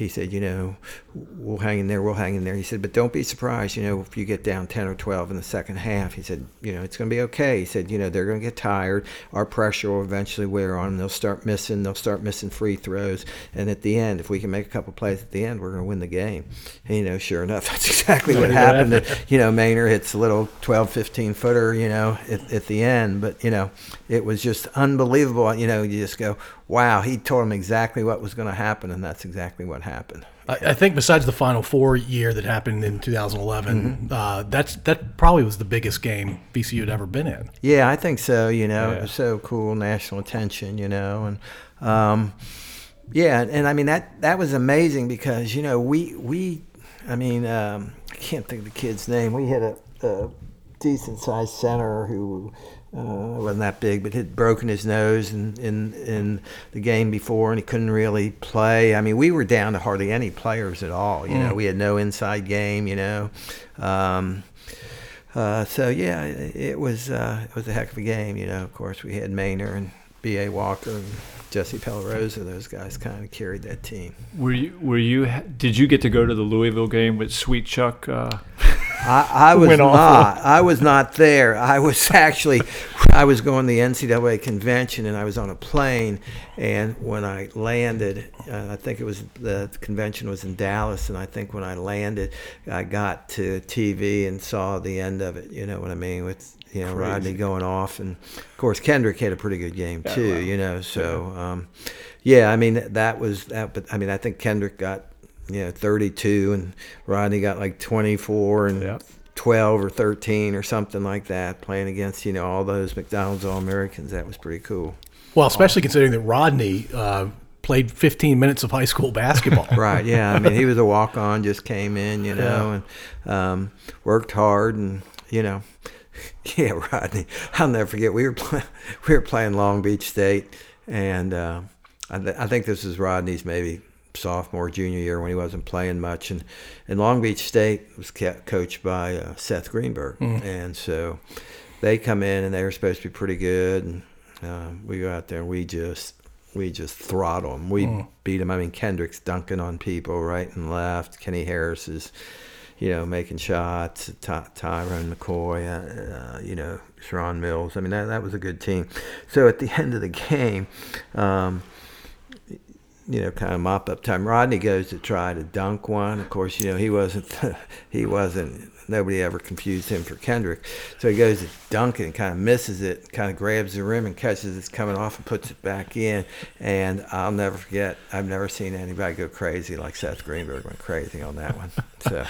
he said, you know, we'll hang in there, we'll hang in there. He said, but don't be surprised, you know, if you get down 10 or 12 in the second half. He said, you know, it's going to be okay. He said, you know, they're going to get tired. Our pressure will eventually wear on them. They'll start missing. They'll start missing free throws. And at the end, if we can make a couple plays at the end, we're going to win the game. And, you know, sure enough, *laughs* that's exactly what happened. you know, Maynor hits a little 12, 15 footer, you know, at, at the end. But, you know, it was just unbelievable. You know, you just go, wow, he told him exactly what was going to happen, and that's exactly what happened. I, I think besides the Final Four year that happened in 2011, uh, that's that probably was the biggest game VCU had ever been in. Yeah, I think so. You know, Yeah. it was so cool, national attention. You know, and um, yeah, and, and I mean that that was amazing because you know we we, I mean um, I can't think of the kid's name. We had a, a decent sized center who. Uh, wasn't that big, but had broken his nose in, in in the game before, and he couldn't really play. I mean, we were down to hardly any players at all. You know, we had no inside game. You know, um, uh, so yeah, it, it was uh, it was a heck of a game. You know, of course we had Maynor and B. A. Walker and Jesse Pellot-Rosa. Those guys kind of carried that team. Were you? Were you? Did you get to go to the Louisville game with Sweet Chuck? Uh, I, I was Went off. not. I was not there. I was *laughs* actually, I was going to the NCAA convention, and I was on a plane. And when I landed, uh, I think it was the convention was in Dallas, and I think when I landed, I got to TV and saw the end of it. You know what I mean? With you know Rodney going off, and of course Kendrick had a pretty good game too. well, you know, so um, yeah, I mean that was that. But I mean, I think Kendrick got you know 32, and Rodney got like 24, and Yep. 12 or 13 or something like that, playing against you know all those McDonald's All Americans. That was pretty cool. Well, especially considering that Rodney uh, played 15 minutes of high school *laughs* basketball. Right? Yeah. I mean, he was a *laughs* walk on, just came in, you know, and um, worked hard, and you know, *laughs* yeah, Rodney. I'll never forget. We were play, we were playing Long Beach State, and uh, I, th- I think this is Rodney's maybe sophomore junior year when he wasn't playing much, and and Long Beach State was kept coached by uh, Seth Greenberg, and so they come in and they were supposed to be pretty good, and uh, we go out there and we just we just throttle them. We beat them. I mean, Kendrick's dunking on people right and left. Kenny Harris is, you know, making shots. Ty- Tyrone McCoy, uh, uh, you know, Sherron Mills. I mean, that, that was a good team. So at the end of the *laughs* game, um, you know, kind of mop up time. Rodney goes to try to dunk one. Of course, you know, he wasn't, *laughs* he wasn't, nobody ever confused him for Kendrick. So he goes to dunk it and kind of misses it, kind of grabs the rim and catches it's coming off and puts it back in. And I'll never forget, I've never seen anybody go crazy like Seth Greenberg went crazy on that one. So,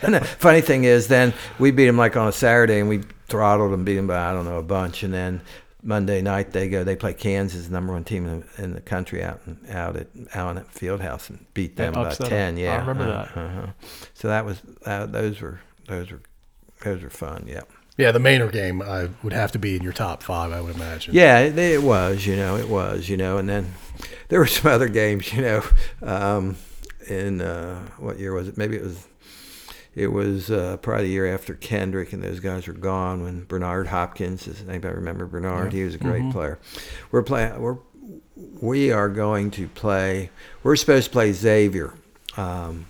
*laughs* and the funny thing is, then we beat him like on a Saturday and we throttled him, beat him by, I don't know, a bunch. And then Monday night they go. They play Kansas, number one team in the, in the country, out in, out at Allen at Fieldhouse, and beat them Yeah, by upset 'em. ten. Yeah, I remember uh, that. Uh-huh. So that was uh, those were those were those were fun. Yeah, Yeah, the Maynor game I would have to be in your top five, I would imagine. yeah, it, it was. You know, it was. You know, and then there were *laughs* some other games. You know, um, in uh, what year was it? Maybe it was. It was uh, probably the year after Kendrick and those guys were gone when Bernard Hopkins. Does anybody remember Bernard? He was a great player. We're playing. We're we are going to play. We're supposed to play Xavier. Um,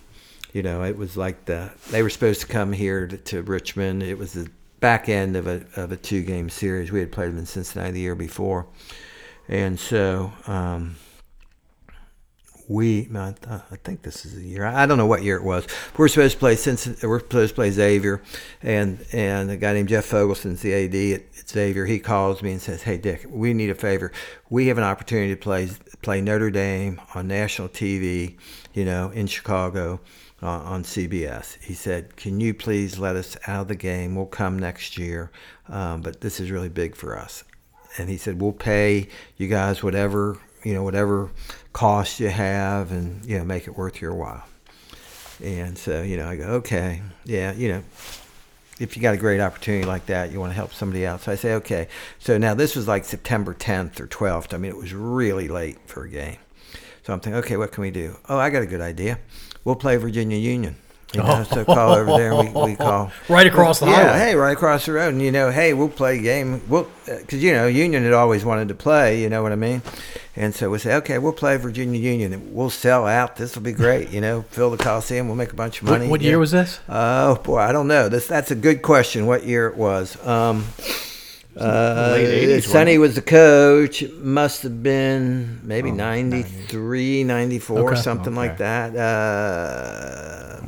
you know, it was like the they were supposed to come here to, to Richmond. It was the back end of a of a two game series. We had played them in Cincinnati the year before, and so. Um, we, I, think this is the year. I don't know what year it was. We're supposed to play we're supposed to play Xavier, and and a guy named Jeff Fogelson's the AD at, at Xavier. He calls me and says, "Hey Dick, we need a favor. We have an opportunity to play play Notre Dame on national TV, you know, in Chicago." Uh, on CBS, he said, "Can you please let us out of the game? We'll come next year, um, but this is really big for us." And he said, "We'll pay you guys whatever you know, whatever cost you have, and you know, make it worth your while." And so, you know, I go, "Okay, yeah, you know." If you got a great opportunity like that, you want to help somebody out. So I say, okay. So now this was like September 10th or 12th. I mean, it was really late for a game. So I'm thinking, okay, what can we do? Oh, I got a good idea. We'll play Virginia Union. You know, so call over there. and We, we call *laughs* Right across the yeah, highway. hey, right across the road. And you know, hey, we'll play a game. We'll because you know Union had always wanted to play. You know what I mean? And so we say, okay, we'll play Virginia Union. We'll sell out. This will be great. You know, fill the Coliseum. We'll make a bunch of What, money. what Yeah. year was this? Oh boy, I don't know. This that's a good question. What year it was? Um, uh, late 80s, Sonny was the coach. Must have been maybe 93, 94, Okay. something like that. Uh,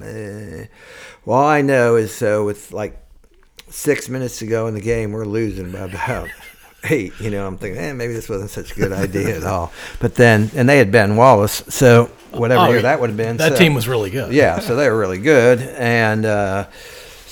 well, all I know is so with like six minutes to go in the game, we're losing by about *laughs* eight. You know, I'm thinking, eh, maybe this wasn't such a good idea at all. But then, and they had Ben Wallace, so whatever Oh, year that would have been. That so- team was really good. yeah, so they were really good, and uh,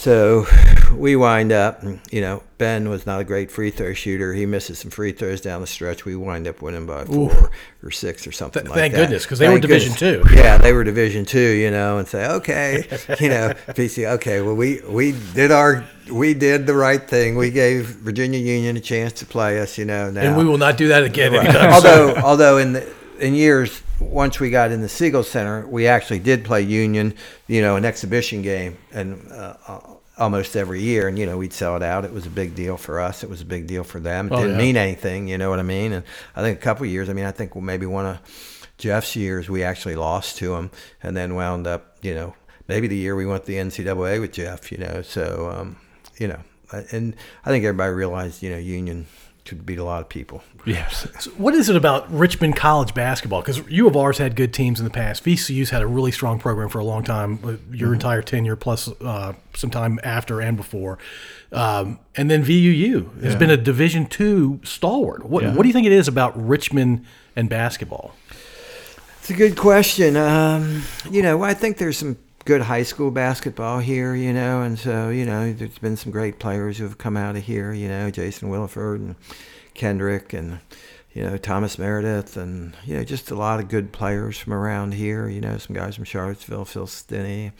so we wind up. You know, Ben was not a great free throw shooter. He misses some free throws down the stretch. We wind up winning by four or six or something Th- like thank that. goodness, 'cause they were Division goodness. two. Yeah, they were Division two. You know, and say, okay, you know, *laughs* PC. Okay, well, we we did our we did the right thing. We gave Virginia Union a chance to play us. You know, now And we will not do that again Right. anytime although although in the in years once we got in the Siegel Center, we actually did play Union, you know, an exhibition game, and uh, uh, almost every year, and you know, we'd sell it out. It was a big deal for us. It was a big deal for them. It Oh, didn't yeah. mean anything, you know what I mean? And I think a couple of years. I mean, I think maybe one of Jeff's years we actually lost to him, and then wound up, you know, maybe the year we went to the NCAA with Jeff, you know. So, um, you know, and I think everybody realized, you know, Union could beat a lot of people. Yes. So what is it about Richmond College basketball? Because U of R's had good teams in the past. VCU's had a really strong program for a long time, uh, your Mm-hmm. entire tenure plus uh, some time after and before. Um, and then VUU has been a Division two stalwart. What, Yeah. what do you think it is about Richmond and basketball? It's a good question. Um, you know, I think there's some good high school basketball here, you know, and so, you know, there's been some great players who have come out of here, you know, Jason Williford and Kendrick and, you know, Thomas Meredith and, you know, just a lot of good players from around here, you know, some guys from Charlottesville, Phil Stinnie.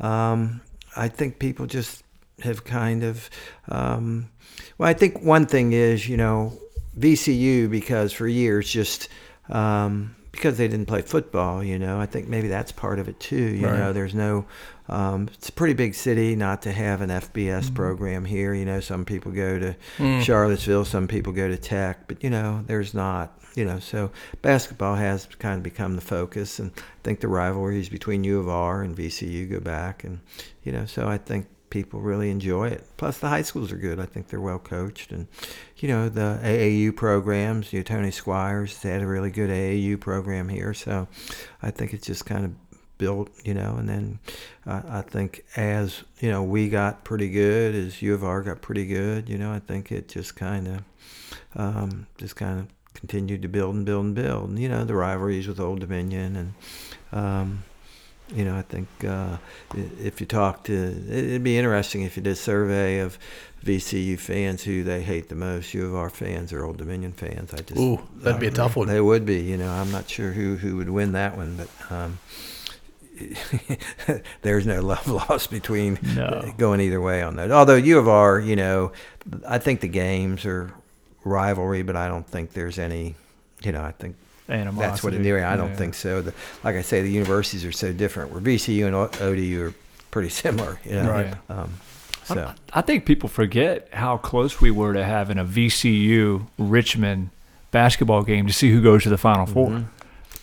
Um, I think people just have kind of, um, well, I think one thing is, you know, VCU, because for years just, um, because they didn't play football. You know, I think maybe that's part of it too. You Right. know, there's no. Um, it's a pretty big city not to have an FBS Mm-hmm. program here. You know, some people go to Mm. Charlottesville, some people go to Tech, but you know, there's not. You know, so basketball has kind of become the focus, and I think the rivalries between U of R and VCU go back, and you know, so I think people really enjoy it. Plus, the high schools are good. I think they're well coached, and you know, the AAU programs. You know, Tony Squires had a really good AAU program here, so I think it's just kind of built, you know, and then uh, I think as you know we got pretty good, as U of R got pretty good, you know, I think it just kind of um, just kind of continued to build and build and build. And, you know, the rivalries with Old Dominion and. Um, you know, I think uh, i- if you talk to, it- it'd be interesting if you did a survey of VCU fans who they hate the most. U of R fans or Old Dominion fans. I just Ooh, that'd be a tough one. They would be. You know, I'm not sure who who would win that one, but um, *laughs* there's no love *laughs* lost between No. going either way on that. Although U of R, you know, I think the games are rivalry, but I don't think there's any. You know, I think Animosity. that's what it is. I don't Yeah. think so. The, like I say, the universities are so different. Where VCU and ODU are pretty *laughs* similar. You know? Right. Um, so I think people forget how close we were to having a VCU Richmond basketball game to see who goes to the Final 4 Mm-hmm.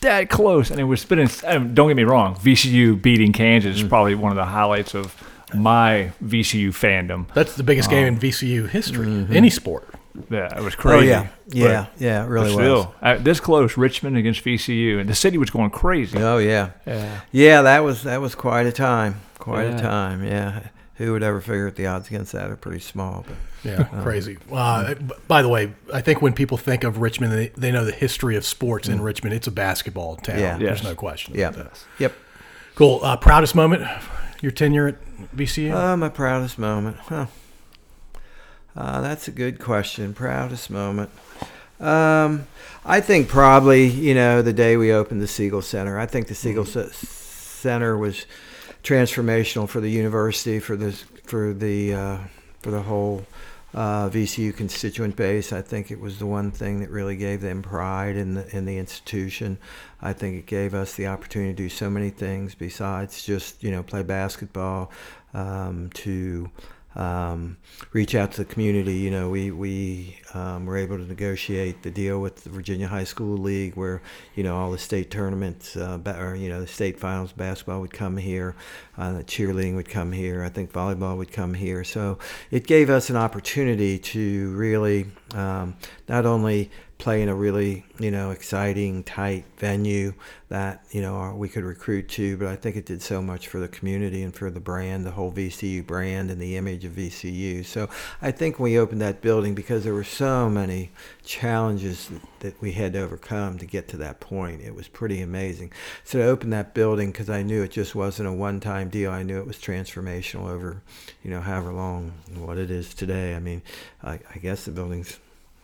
That close, and it was spinning. and Don't get me wrong, VCU beating Kansas Mm. is probably one of the highlights of my VCU fandom. That's the biggest game in VCU history, any sport. Yeah, it was crazy. oh crazy. yeah, yeah, But- yeah, it but really was. still, uh, this close, Richmond against VCU, and the city was going crazy. Oh yeah, Yeah. yeah. That was that was quite a time. Quite Yeah. a time. Yeah. Who would ever figure the odds against that are pretty small. But Yeah, crazy. Uh, by the way, I think when people think of Richmond, they, they know the history of sports in Richmond. It's a basketball town. Yeah. There's Yes. no question. yeah, about that. yep. Cool. Uh, proudest moment, your tenure at VCU? Uh, my proudest moment. Huh. Uh, that's a good question. Proudest moment. Um, I think probably you know the day we opened the Siegel Center. I think the Siegel C- Center was transformational for the university, for the for the uh, for the whole uh, VCU constituent base. I think it was the one thing that really gave them pride in the in the institution. I think it gave us the opportunity to do so many things besides just you know play basketball, um, to um, reach out to the community. You know, we we um, were able to negotiate the deal with the Virginia High School League, where you know all the state tournaments, uh, or you know the state finals basketball would come here, uh, cheerleading would come here. I think volleyball would come here. So it gave us an opportunity to really um, not only play in a really you know exciting tight venue that you know we could recruit to but i think it did so much for the community and for the brand the whole vcu brand and the image of vcu so i think we opened that building because there were so many challenges that, that we had to overcome to get to that point it was pretty amazing. So to open that building because i knew it just wasn't a one-time deal. I knew it was transformational over you know however long what it is today. I mean i, I guess the building's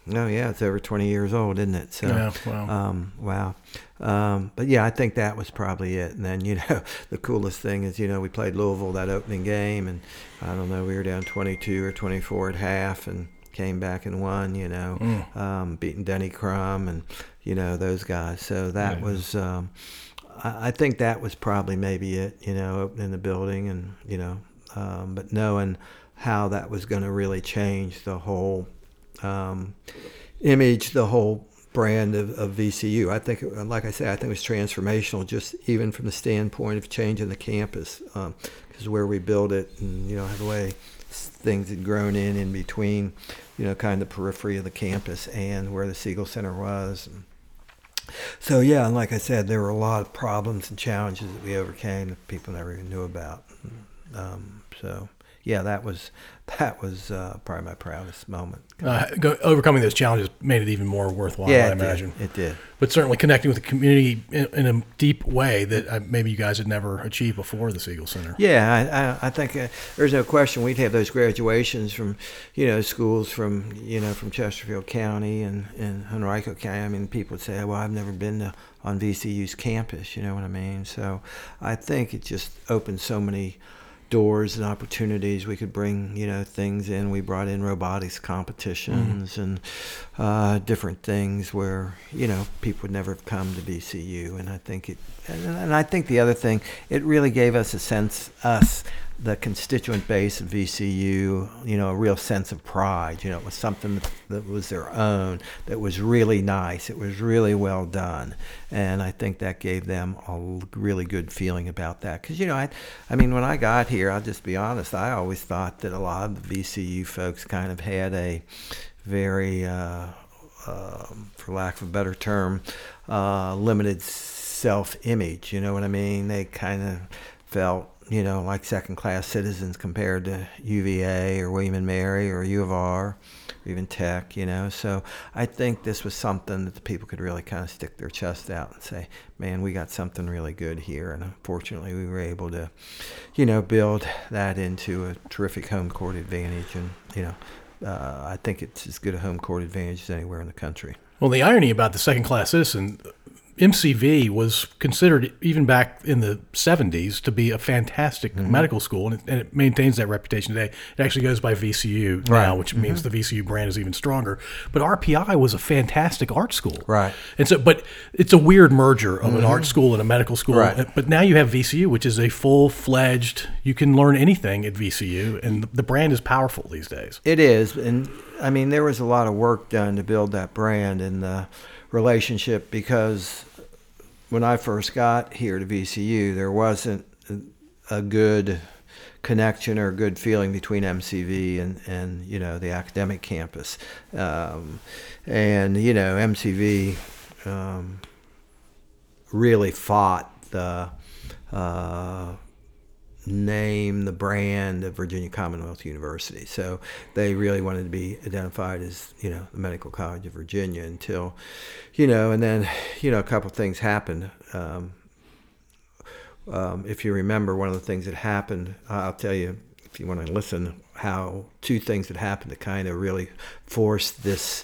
no, yeah, it's over 20 years old, isn't it? So, Yeah, wow. Um, wow. Um, but yeah, I think that was probably it. And then, you know, *laughs* the coolest thing is, you know, we played Louisville that opening game, and I don't know, we were down 22 or 24 at half and came back and won, you know, Mm. um, beating Denny Crum and, you know, those guys. So that Yeah. was, um, I, I think that was probably maybe it, you know, opening the building and, you know, um, but knowing how that was going to really change the whole um, image, the whole brand of, of VCU. I think, like I said, I think it was transformational, just even from the standpoint of changing the campus, because where we built it, and you know, the way things had grown in in between, you know, kind of the periphery of the campus and where the Siegel Center was. And so yeah, and like I said, there were a lot of problems and challenges that we overcame that people never even knew about. Um, so yeah, that was *laughs* that was uh, probably my proudest moment. Uh, go, overcoming those challenges made it even more worthwhile, yeah, I it did. imagine. it did. But certainly connecting with the community in, in a deep way that uh, maybe you guys had never achieved before the Siegel Center. Yeah, I, I, I think uh, there's no question we'd have those graduations from, you know, schools from, you know, from Chesterfield County and, and Henrico County. I mean, people would say, well, I've never been to, on VCU's campus, you know what I mean? So I think it just opened so many doors and opportunities. We could bring you know things in. We brought in robotics competitions Mm-hmm. and uh, different things where you know people would never have come to VCU. And I think it, and, and I think the other thing, it really gave us a sense us the constituent base of VCU, you know, a real sense of pride. You know, it was something that, was their own, that was really nice. It was really well done, and I think that gave them a really good feeling about that. Because you know, I, I mean, when I got here, I'll just be honest. I always thought that a lot of the VCU folks kind of had a very, uh, um for lack of a better term, uh, limited self-image. You know what I mean? They kind of felt you know, like second class citizens compared to UVA or William and Mary or U of R or even Tech, you know. So I think this was something that the people could really kind of stick their chest out and say, man, we got something really good here. And unfortunately, we were able to, you know, build that into a terrific home court advantage. And, you know, uh, I think it's as good a home court advantage as anywhere in the country. Well, the irony about the second class citizen, MCV was considered even back in the 70s to be a fantastic Mm-hmm. medical school, and it, and it maintains that reputation today. It actually goes by VCU now, Right. Mm-hmm. which means the VCU brand is even stronger. But RPI was a fantastic art school, Right. And so, but it's a weird merger of an art school and a medical school. Mm-hmm. Right. But now you have VCU, which is a full fledged. You can learn anything at VCU, and the brand is powerful these days. It is, and I mean there was a lot of work done to build that brand and the relationship because when I first got here to VCU, there wasn't a good connection or good feeling between MCV and, and you know the academic campus, um, and you know MCV um, really fought the. Uh, name, the brand of Virginia Commonwealth University. So they really wanted to be identified as, you know, the Medical College of Virginia until, you know, and then, you know, a couple things happened. Um, um, if you remember, one of the things that happened, I'll tell you, if you want to listen, how two things that happened that kind of really forced this,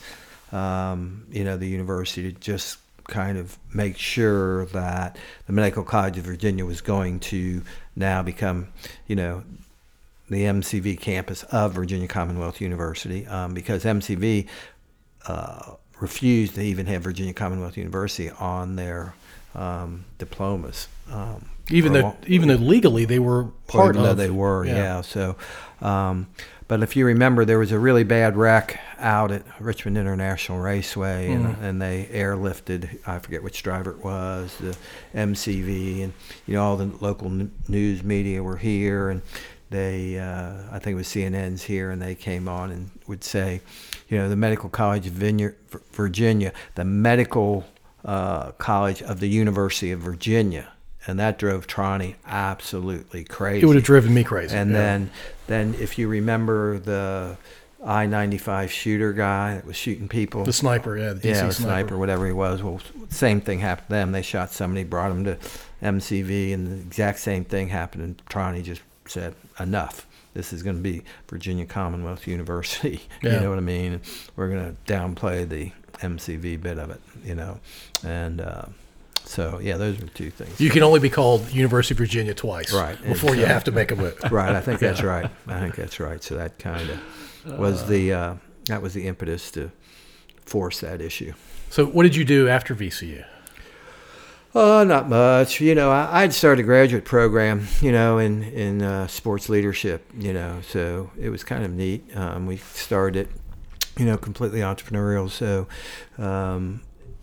um, you know, the university to just kind of make sure that the Medical College of Virginia was going to now become, you know, the MCV campus of Virginia Commonwealth University um, because MCV uh, refused to even have Virginia Commonwealth University on their um, diplomas. Um, Even though, even though legally they were part even though of they were, yeah. So, um, but if you remember, there was a really bad wreck out at Richmond International Raceway, and, Mm. and they airlifted. I forget which driver it was, the MCV, and you know all the local n- news media were here, and they, uh, I think it was CNN's here, and they came on and would say, you know, the Medical College of Virginia, Virginia the Medical uh, College of the University of Virginia. And that drove Trani absolutely crazy. It would have driven me crazy. And yeah. then, then if you remember the I ninety five shooter guy that was shooting people, the sniper, yeah, the DC yeah, sniper. sniper, whatever he was. Well, same thing happened to them. They shot somebody, brought him to MCV, and the exact same thing happened. And Trani just said, "Enough. This is going to be Virginia Commonwealth University. *laughs* Yeah. You know what I mean? We're going to downplay the MCV bit of it. You know, and." Uh, so yeah, those are two things. You can only be called University of Virginia twice, Right. Before It's, you uh, have to make a move. right. I think that's *laughs* right. I think that's right. So that kind of was the uh, that was the impetus to force that issue. So, what did you do after VCU? Oh, not much. You know, I, I'd started a graduate program, you know, in in uh, sports leadership. You know, so it was kind of neat. Um, we started, you know, completely entrepreneurial. So um,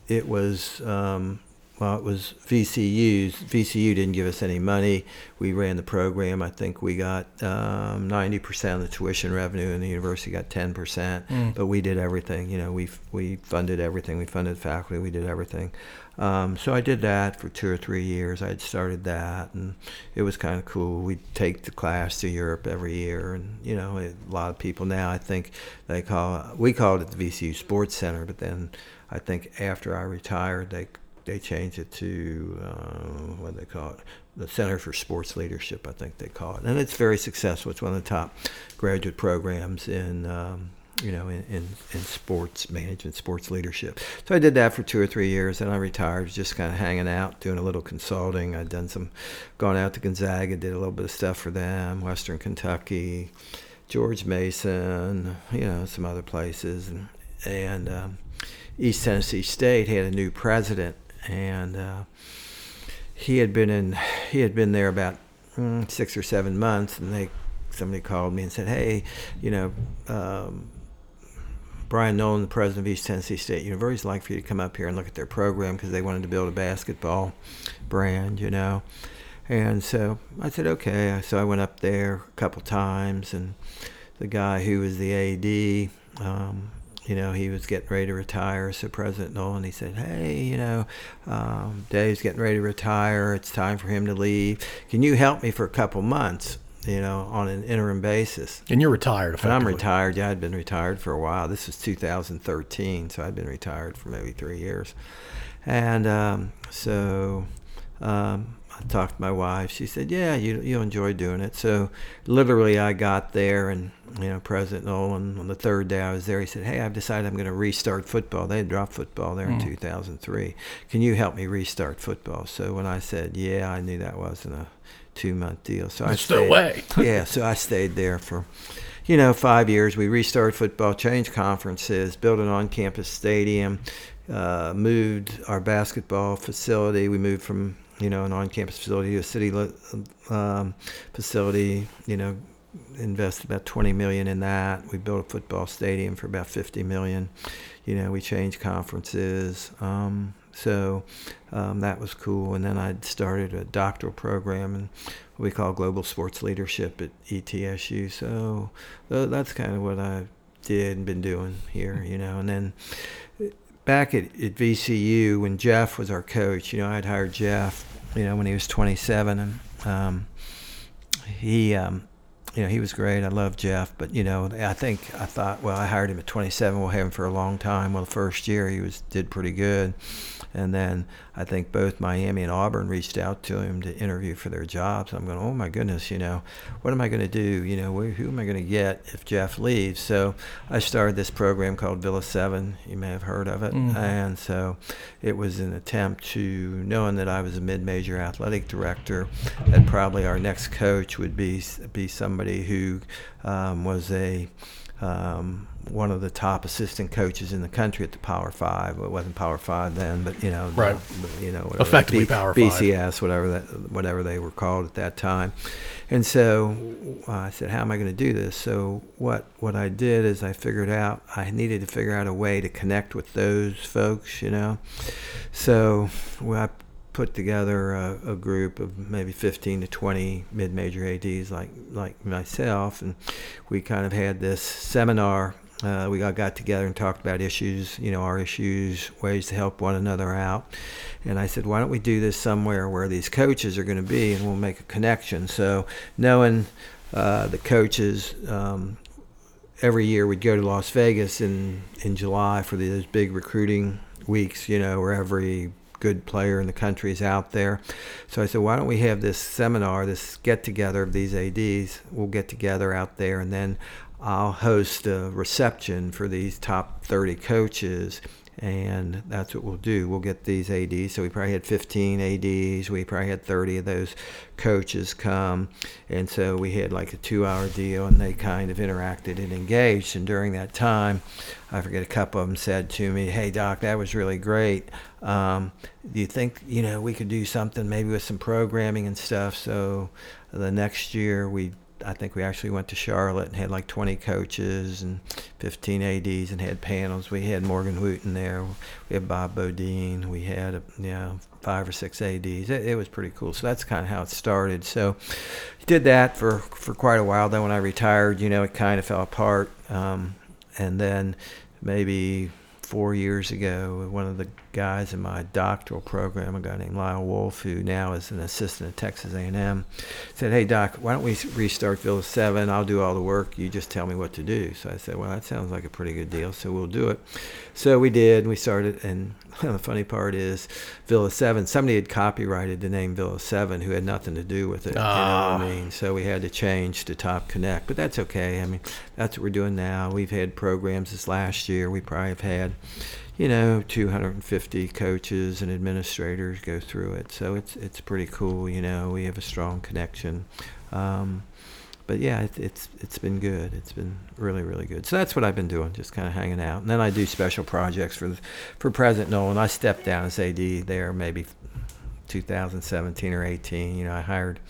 it was. Um, well, it was VCU's. VCU didn't give us any money. We ran the program. I think we got um, 90% of the tuition revenue, and the university got 10%. But we did everything. You know, we we funded everything. We funded faculty. We did everything. Um, so I did that for two or three years. I had started that, and it was kind of cool. We'd take the class to Europe every year, and you know, a lot of people now I think they call we called it the VCU Sports Center, but then I think after I retired, they they changed it to uh, what they call it, the Center for Sports Leadership. I think they call it, and it's very successful. It's one of the top graduate programs in um, you know, in, in, in sports management, sports leadership. So I did that for two or three years, and I retired, just kind of hanging out, doing a little consulting. I'd done some, gone out to Gonzaga, did a little bit of stuff for them, Western Kentucky, George Mason, you know, some other places, and and um, East Tennessee State had a new president, and uh, he had been in, he had been there about mm, six or seven months, and they somebody called me and said, "Hey, you know, um, Brian Noland, the president of East Tennessee State University, would like for you to come up here and look at their program because they wanted to build a basketball brand, you know." And so I said, "Okay." So I went up there a couple times, and the guy who was the AD. Um, you know, he was getting ready to retire. So President Noland, he said, "Hey, you know, um, Dave's getting ready to retire. It's time for him to leave. Can you help me for a couple months?" you know, on an interim basis. And you're retired, And I'm retired. Yeah, I'd been retired for a while. This was 2013, so I'd been retired for maybe three years. And um, so um, I talked to my wife. She said, "Yeah, you you enjoy doing it." So literally, I got there, and you know, President Noland on the third day I was there, he said, "Hey, I've decided I'm going to restart football." They had dropped football there mm. in 2003. Can you help me restart football? So when I said, "Yeah," I knew that wasn't a two month deal. So That's I stayed. Way. *laughs* yeah, so I stayed there for, you know, five years. We restarted football, changed conferences, built an on campus stadium, uh, moved our basketball facility. We moved from you know an on campus facility a city um, facility. You know, invested about 20 million in that. We built a football stadium for about 50 million. You know, we changed conferences. Um, so um, that was cool. And then I started a doctoral program what we call global sports leadership at ETSU. So that's kind of what I did and been doing here, you know. And then back at, at VCU when Jeff was our coach, you know, I'd hired Jeff, you know, when he was 27, and um, he um, you know, he was great. I love Jeff, but you know, I think I thought, well, I hired him at 27. We'll have him for a long time. Well, the first year he was did pretty good, and then I think both Miami and Auburn reached out to him to interview for their jobs. I'm going, oh my goodness, you know, what am I going to do? You know, who am I going to get if Jeff leaves? So I started this program called Villa Seven. You may have heard of it, mm-hmm. and so it was an attempt to, knowing that I was a mid-major athletic director, that probably our next coach would be be somebody who um, was a um, one of the top assistant coaches in the country at the Power Five. Well, it wasn't Power Five then, but you know, right? The, you know, whatever, effectively B, Power Five, BCS, whatever that, whatever they were called at that time. And so uh, I said, "How am I going to do this?" So what what I did is I figured out I needed to figure out a way to connect with those folks, you know. So well, I put together a, a, group of maybe 15 to 20 mid-major ads like like myself and we kind of had this seminar uh, we all got together and talked about issues you know our issues ways to help one another out and i said why don't we do this somewhere where these coaches are going to be and we'll make a connection so knowing uh, the coaches um, every year we'd go to las vegas in in july for those big recruiting weeks you know where every good player in the country is out there. So I said, why don't we have this seminar, this get together of these ADs? We'll get together out there and then I'll host a reception for these top 30 coaches and that's what we'll do. We'll get these ADs. So we probably had 15 ADs. We probably had 30 of those coaches come, and so we had like a two-hour deal, and they kind of interacted and engaged. And during that time, I forget a couple of them said to me, "Hey Doc, that was really great. Um, do you think you know we could do something maybe with some programming and stuff?" So the next year we I think we actually went to Charlotte and had like 20 coaches and 15 ADs and had panels. We had Morgan Wootten there. We had Bob Beaudine. We had, you know, five or six ADs. It, it was pretty cool. So that's kind of how it started. So did that for, for quite a while. Then when I retired, you know, it kind of fell apart. Um, and then maybe four years ago, one of the guys in my doctoral program, a guy named Lyle Wolf, who now is an assistant at Texas A&M, said, "Hey Doc, why don't we restart Villa Seven? I'll do all the work. You just tell me what to do." So I said, "Well, that sounds like a pretty good deal. So we'll do it." So we did. We started, and *laughs* the funny part is, Villa Seven. Somebody had copyrighted the name Villa Seven, who had nothing to do with it. Ah. You know what I mean? So we had to change to Top Connect, but that's okay. I mean, that's what we're doing now. We've had programs this last year. We probably have had, you know, 250 coaches and administrators go through it. So it's it's pretty cool. You know, we have a strong connection. Um, but yeah, it, it's it's been good. It's been really really good. So that's what I've been doing, just kind of hanging out. And then I do special projects for the, for President Noland. I stepped down as AD there maybe 2017 or 18. You know, I hired,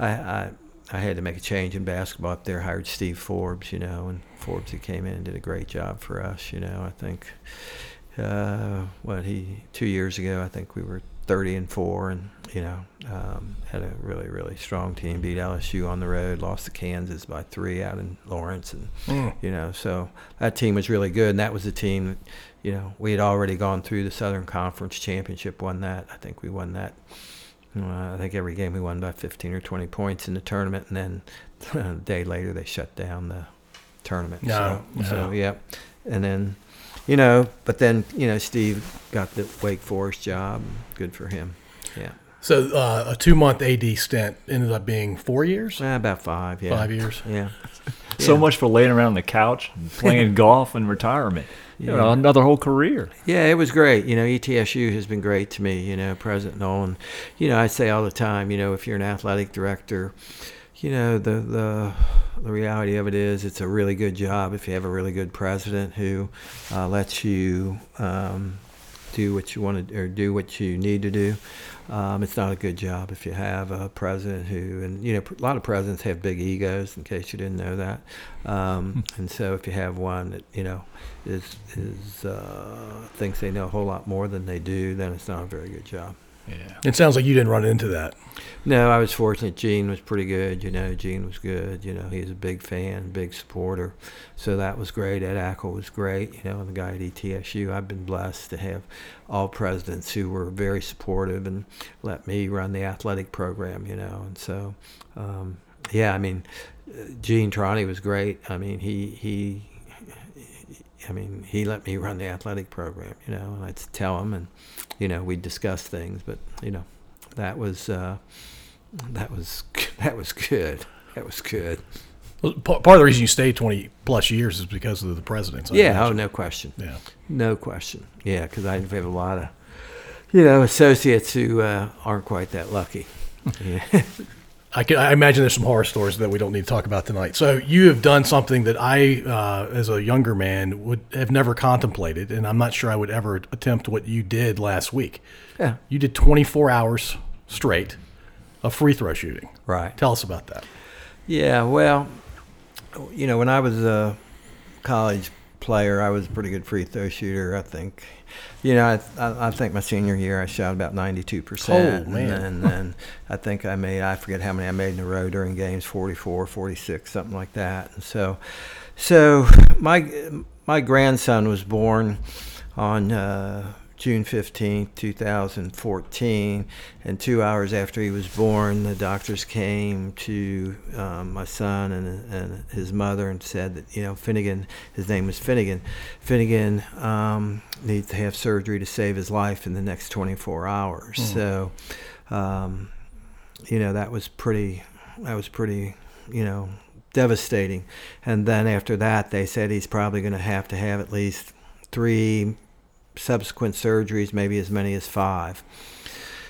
I, I I had to make a change in basketball up there. Hired Steve Forbes, you know, and Forbes he came in and did a great job for us. You know, I think uh, what he two years ago, I think we were 30 and four, and you know, um, had a really really strong team. Beat LSU on the road, lost to Kansas by three out in Lawrence, and Mm. you know, so that team was really good. And that was the team that, you know, we had already gone through the Southern Conference Championship, won that. I think we won that. Uh, I think every game we won by 15 or 20 points in the tournament, and then *laughs* a day later they shut down the tournament. No, so, so yeah, and then, you know, but then you know Steve got the Wake Forest job. Good for him. Yeah, So uh, a two month AD stint ended up being four years, Eh, about five. Yeah, five years. Yeah. *laughs* So Yeah. much for laying around on the couch and playing *laughs* golf and retirement. You know, another whole career. Yeah, it was great. You know, ETSU has been great to me. You know, President Noland. You know, I say all the time. You know, if you're an athletic director, you know the the the reality of it is it's a really good job if you have a really good president who uh, lets you um, do what you want to or do what you need to do. Um, it's not a good job if you have a president who, and you know, a lot of presidents have big egos. In case you didn't know that, um, and so if you have one that you know is is uh, thinks they know a whole lot more than they do, then it's not a very good job. Yeah. It sounds like you didn't run into that. No, I was fortunate. Gene was pretty good. You know, Gene was good. You know, he's a big fan, big supporter. So that was great. Ed Ackell was great. You know, and the guy at ETSU. I've been blessed to have all presidents who were very supportive and let me run the athletic program. You know, and so, um, yeah, I mean, uh, Gene Trani was great. I mean, he he. I mean, he let me run the athletic program, you know, and I'd tell him, and you know, we'd discuss things. But you know, that was uh, that was *laughs* that was good. That was good. Well, Part of the reason you stayed 20 plus years is because of the presidents. I Yeah. Oh, no question. Yeah. No question. Yeah, because I have a lot of, you know, associates who uh, aren't quite that lucky. *laughs* Yeah. *laughs* I, can, I imagine there's some horror stories that we don't need to talk about tonight. So you have done something that I, uh, as a younger man, would have never contemplated, and I'm not sure I would ever attempt what you did last week. yeah. You did 24 hours straight of free throw shooting. Right. Tell us about that. Yeah, well, you know, when I was a college player, I was a pretty good free throw shooter. I think, you know, I, I, I think my senior year I shot about ninety-two percent, Oh, man. and then I think I made I forget how many I made in a row during games 44, 46, something like that. And so, so my my grandson was born on. Uh, June 15th, 2014. And two hours after he was born, the doctors came to um, my son and, and his mother and said that, you know, Finnegan, his name was Finnegan, Finnegan um, needs to have surgery to save his life in the next 24 hours. So, um, you know, that was pretty, that was pretty, you know, devastating. And then after that, they said he's probably going to have to have at least three subsequent surgeries, maybe as many as five.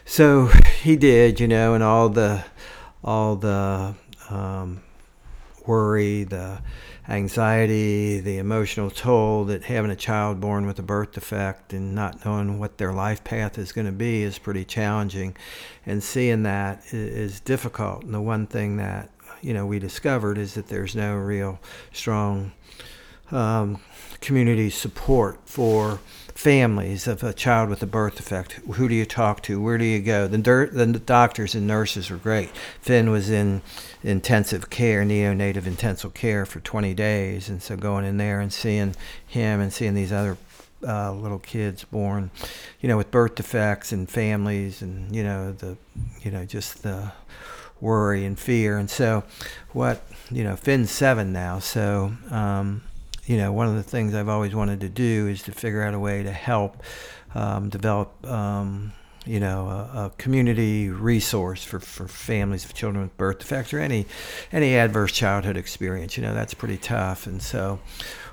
So he did, you know, and all the all the um, worry, the anxiety, the emotional toll that having a child born with a birth defect and not knowing what their life path is going to be is pretty challenging, and seeing that is difficult. And the one thing that you know we discovered is that there's no real strong um, community support for families of a child with a birth defect. Who do you talk to? Where do you go? The, the doctors and nurses were great. Finn was in intensive care, neonatal intensive care for 20 days, and so going in there and seeing him and seeing these other uh, little kids born, you know, with birth defects and families, and you know the, you know, just the worry and fear. And so, what you know, Finn's seven now, so. Um, you know, one of the things I've always wanted to do is to figure out a way to help um, develop um, you know, a, a, community resource for, for families of children with birth defects or any any adverse childhood experience. You know, that's pretty tough. And so,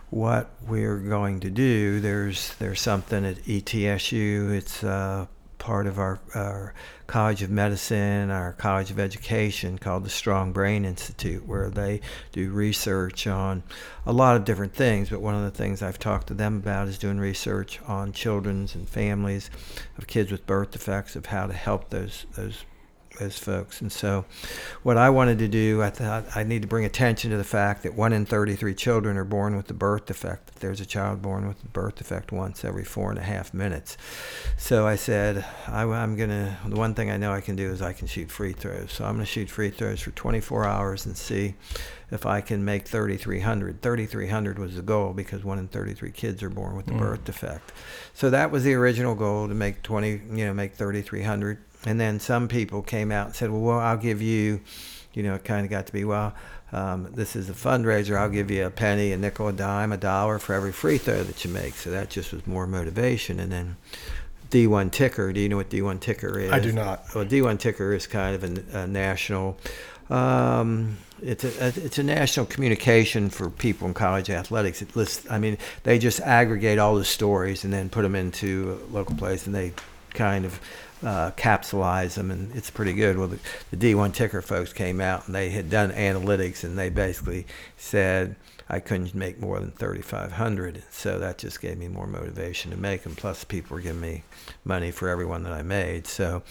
what we're going to do, there's there's something at ETSU. It's uh, part of our, our College of Medicine, our College of Education called the Strong Brain Institute, where they do research on a lot of different things. But one of the things I've talked to them about is doing research on children's and families of kids with birth defects, of how to help those those those folks. And so, what I wanted to do, I thought I need to bring attention to the fact that one in 33 children are born with the birth defect. That there's a child born with a birth defect once every four and a half minutes. So I said, I, am going to, the one thing I know I can do is I can shoot free throws. So I'm going to shoot free throws for 24 hours and see if I can make 3,300. 3,300 was the goal because one in 33 kids are born with the mm. birth defect. So that was the original goal to make 20, you know, make 3,300 and then some people came out and said, well, well I'll give you, you know, it kind of got to be, well, um, this is a fundraiser. I'll give you a penny, a nickel, a dime, a dollar for every free throw that you make. So that just was more motivation. And then D1 Ticker. Do you know what D1 Ticker is? I do not. Well, D1 Ticker is kind of a, a national. Um, it's a, it's a national communication for people in college athletics. It lists, I mean, they just aggregate all the stories and then put them into a local place, and they kind of uh, capsulize them, and it's pretty good. Well, the, the D1 ticker folks came out and they had done analytics, and they basically said I couldn't make more than 3,500. So that just gave me more motivation to make them. Plus, people were giving me money for everyone that I made. So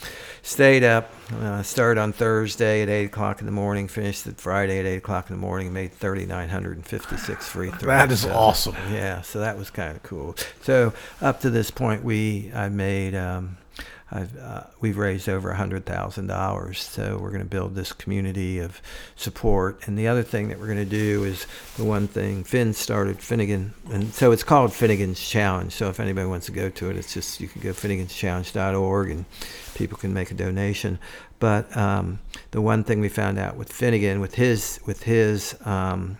stayed up. Uh, started on Thursday at 8 o'clock in the morning, finished at Friday at 8 o'clock in the morning, made 3,956 free *laughs* throws. That is so, awesome. Yeah, so that was kind of cool. So up to this point, we I made. Um, uh, we've raised over $100,000. So we're going to build this community of support. And the other thing that we're going to do is the one thing Finn started Finnegan, and so it's called Finnegan's Challenge. So if anybody wants to go to it, it's just you can go finneganschallenge.org and people can make a donation. But um, the one thing we found out with Finnegan, with his, with his, um,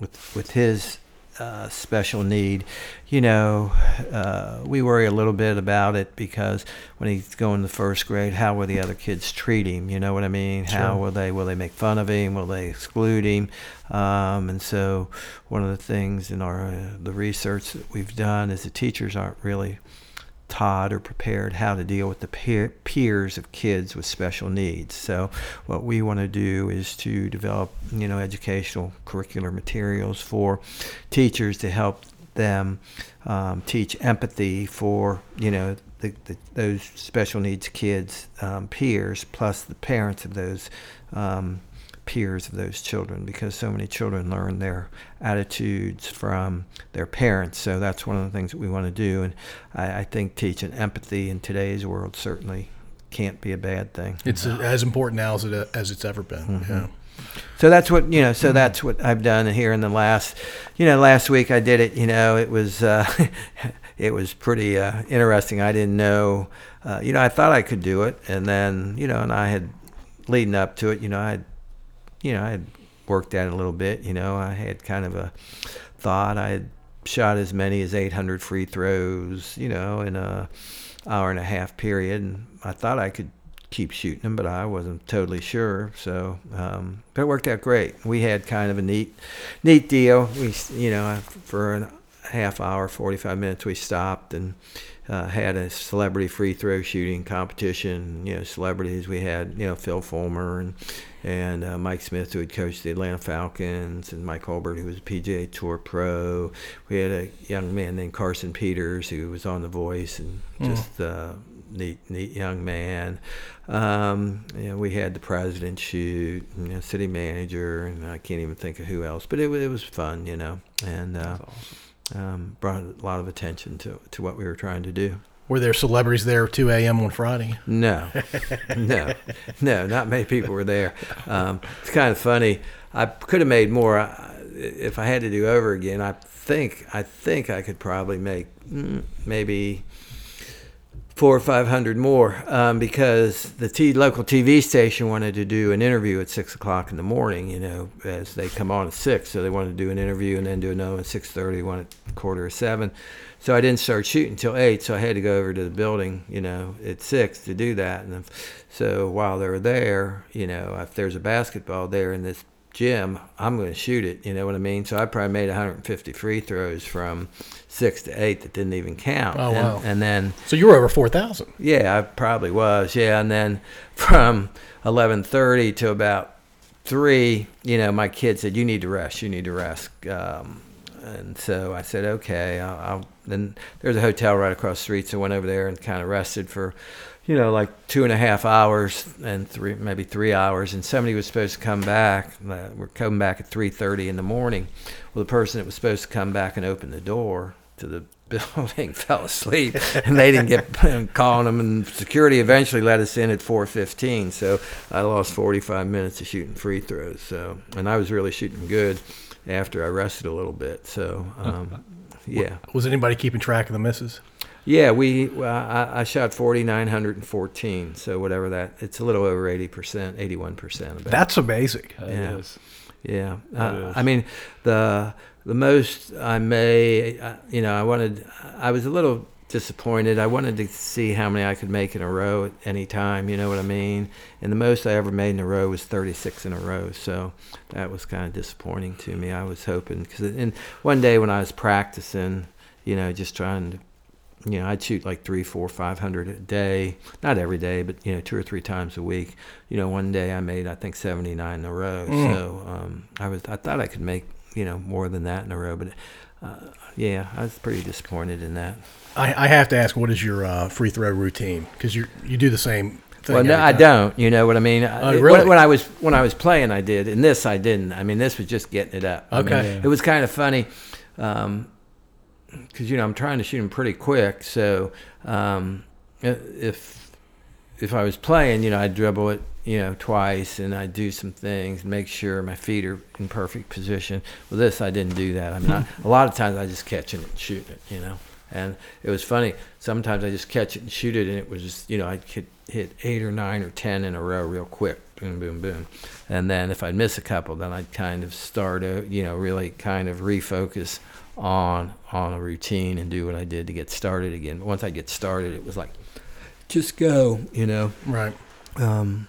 with, with his uh, special need, you know, uh, we worry a little bit about it because when he's going to first grade, how will the other kids treat him? You know what I mean? Sure. How will they will they make fun of him? Will they exclude him? Um, and so, one of the things in our uh, the research that we've done is the teachers aren't really taught or prepared how to deal with the peer, peers of kids with special needs. So what we want to do is to develop, you know, educational curricular materials for teachers to help them um, teach empathy for, you know, the, the, those special needs kids' um, peers, plus the parents of those um, peers of those children because so many children learn their attitudes from their parents. So that's one of the things that we want to do. And I, I think teaching empathy in today's world certainly can't be a bad thing. It's as important now as, it, as it's ever been. Mm-hmm. Yeah. So that's what you know. So that's what I've done here in the last, you know, last week I did it. You know, it was uh, *laughs* it was pretty uh, interesting. I didn't know, uh, you know, I thought I could do it, and then you know, and I had leading up to it, you know, I had you know, I had worked at it a little bit. You know, I had kind of a thought. I had shot as many as 800 free throws, you know, in a hour and a half period, and I thought I could keep shooting them, but I wasn't totally sure. So, um, but it worked out great. We had kind of a neat, neat deal. We, you know, for a half hour, 45 minutes, we stopped and uh, had a celebrity free throw shooting competition. You know, celebrities. We had you know Phil Fulmer and and uh, Mike Smith, who had coached the Atlanta Falcons, and Mike Hulbert, who was a PGA Tour pro. We had a young man named Carson Peters, who was on The Voice, and mm. just a neat, neat young man. Um, you know, we had the president shoot, you know, city manager, and I can't even think of who else, but it, it was fun, you know, and uh, awesome. Um, brought a lot of attention to, to what we were trying to do. Were there celebrities there at 2 a.m. on Friday? No, *laughs* no, no, not many people were there. Um, it's kind of funny. I could have made more. Uh, if I had to do over again, I think I think I could probably make mm, maybe four or five hundred more um, because the t- local TV station wanted to do an interview at six o'clock in the morning. You know, as they come on at six, so they wanted to do an interview and then do another one at six thirty, one at quarter of seven. So I didn't start shooting until eight. So I had to go over to the building, you know, at six to do that. And so while they were there, you know, if there's a basketball there in this gym, I'm going to shoot it. You know what I mean? So I probably made 150 free throws from six to eight that didn't even count. Oh, and, wow. and then So you were over four thousand. yeah, I probably was. Yeah, and then from 11:30 to about three, you know, my kid said, "You need to rest. You need to rest." Um, and so I said, "Okay." I'll, I'll, then there's a hotel right across the street, so I went over there and kind of rested for, you know, like two and a half hours and three, maybe three hours. And somebody was supposed to come back. Uh, we're coming back at 3:30 in the morning. Well, the person that was supposed to come back and open the door to the *laughs* building fell asleep and they didn't get *laughs* calling them and security eventually let us in at 4.15 so i lost 45 minutes of shooting free throws so and i was really shooting good after i rested a little bit so um, yeah Was anybody keeping track of the misses? Yeah we well, I, I shot 4914 so whatever that it's a little over 80% 81% about That's amazing. That Yeah. is. Yeah, uh, is. I mean the the most I may, uh, you know, I wanted. I was a little disappointed. I wanted to see how many I could make in a row at any time. You know what I mean? And the most I ever made in a row was 36 in a row. So that was kind of disappointing to me. I was hoping because and one day when I was practicing, you know, just trying to. You know, I'd shoot like three, four, five hundred a day. Not every day, but you know, two or three times a week. You know, one day I made I think seventy nine in a row. So um, I was I thought I could make you know more than that in a row, but uh, yeah, I was pretty disappointed in that. I, I have to ask, what is your uh, free throw routine? Because you you do the same thing. Well, no, I don't. You know what I mean? It- really? When, when I was when I was playing, I did. In this, I didn't. I mean, this was just getting it up. I mean, Okay. it was kind of funny because you know I'm trying to shoot them pretty quick. So um, if if I was playing, you know, I'd dribble it, you know, twice, and I'd do some things, and make sure my feet are in perfect position. With this, I didn't do that. I mean, I, *laughs* a lot of times I just catch it and shoot it, you know. And it was funny. Sometimes I just catch it and shoot it, and it was just, you know, I could hit eight or nine or ten in a row real quick, boom, boom, boom. And then if I'd miss a couple, then I'd kind of start, a, you know, really kind of refocus on on a routine and do what I did to get started again. But once I get started, it was like, just go, you know. Right. Um,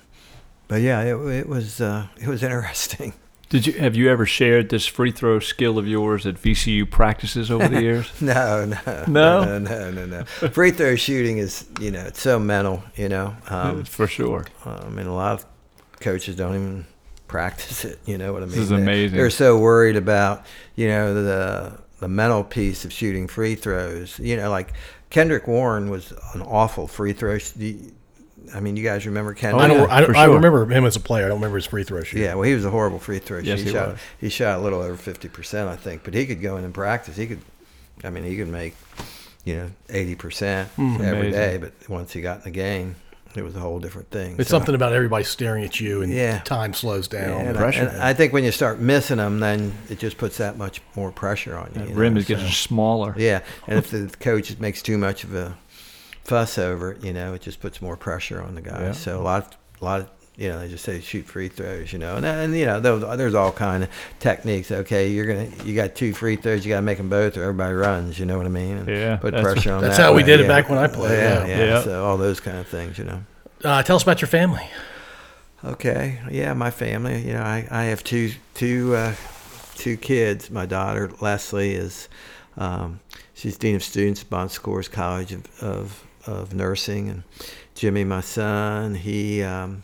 but yeah, it, it was uh, it was interesting. *laughs* Did you have you ever shared this free throw skill of yours at VCU practices over the years? *laughs* No, no, No? no, no, no, no. Free throw shooting is you know it's so mental. You know, um, *laughs* For sure. I mean a lot of coaches don't even practice it. You know what I mean? This is amazing. They're so worried about you know the the mental piece of shooting free throws. You know, like Kendrick Warren was an awful free throw. I mean, you guys remember Kendrick? I don't. I, don't for I remember him as a player. I don't remember his free throw shooting. Yeah, well, he was a horrible free throw. Yes, he, he shot. was. He shot a little over fifty percent, I think. But he could go in and practice. He could. I mean, he could make, you know, eighty percent Hmm, every amazing. day. But once he got in the game, it was a whole different thing. It's So- something about everybody staring at you and Yeah. time slows Yeah, down. and, I, pressure. and I think when you start missing them, then it just puts that much more pressure on you. That you rim know, is getting smaller. Yeah, and if *laughs* the coach makes too much of a fuss over it, you know, it just puts more pressure on the guys. Yeah. So a lot, a lot of, you know, they just say shoot free throws, you know, and, and you know, there's, there's all kind of techniques. Okay, you're gonna, you got two free throws, you got to make them both, or everybody runs. You know what I mean? And Yeah, put pressure on. That's that how we way, did it back when I played, Yeah, yeah. yeah. Yeah. So all those kind of things, you know. Uh, tell us about your family. Okay, yeah, my family. You know, I, I have two two uh, two kids. My daughter Leslie is um, she's dean of students at Bon Secours College of, of of Nursing, and Jimmy, my son, he um,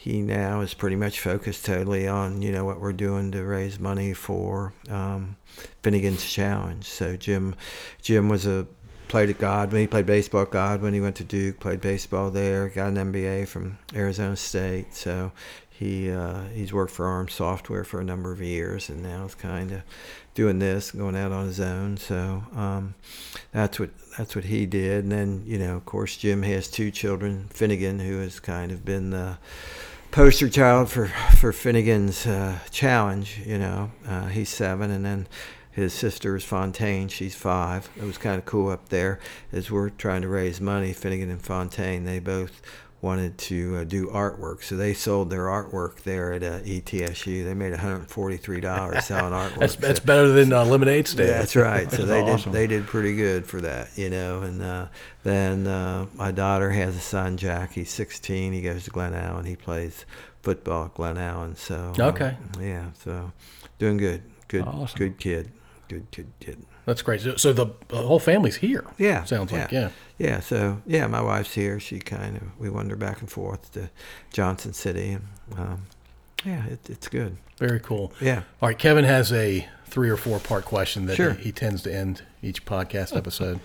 he now is pretty much focused totally on you know what we're doing to raise money for um, Finnegan's Challenge. So Jim Jim was a played at Godwin. He played baseball at Godwin. He went to Duke, played baseball there. Got an MBA from Arizona State. So he uh, he's worked for Arm Software for a number of years, and now is kind of doing this, going out on his own. So um, that's what that's what he did. And then you know, of course, Jim has two children. Finnegan, who has kind of been the poster child for for Finnegan's uh, challenge. You know, uh, he's seven, and then his sister is Fontaine. She's five. It was kind of cool up there as we're trying to raise money. Finnegan and Fontaine, they both wanted to uh, do artwork, so they sold their artwork there at uh, ETSU. They made $143 selling *laughs* artwork. That's, So- that's better than uh, lemonade stand. yeah, that's right. *laughs* So they awesome. did they did pretty good for that, you know. And uh, then uh, my daughter has a son, Jack. He's 16. He goes to Glen Allen. He plays football at Glen Allen. So uh, Okay. yeah. So doing good. Good. Awesome. Good kid. Good good kid. That's great. So, so the, the whole family's here. Yeah. Sounds like, yeah. Yeah. So yeah, my wife's here. She kind of we wander back and forth to Johnson City. And, um, yeah, it, it's good. Very cool. Yeah. All right, Kevin has a three or four part question that Sure. he, he tends to end each podcast episode.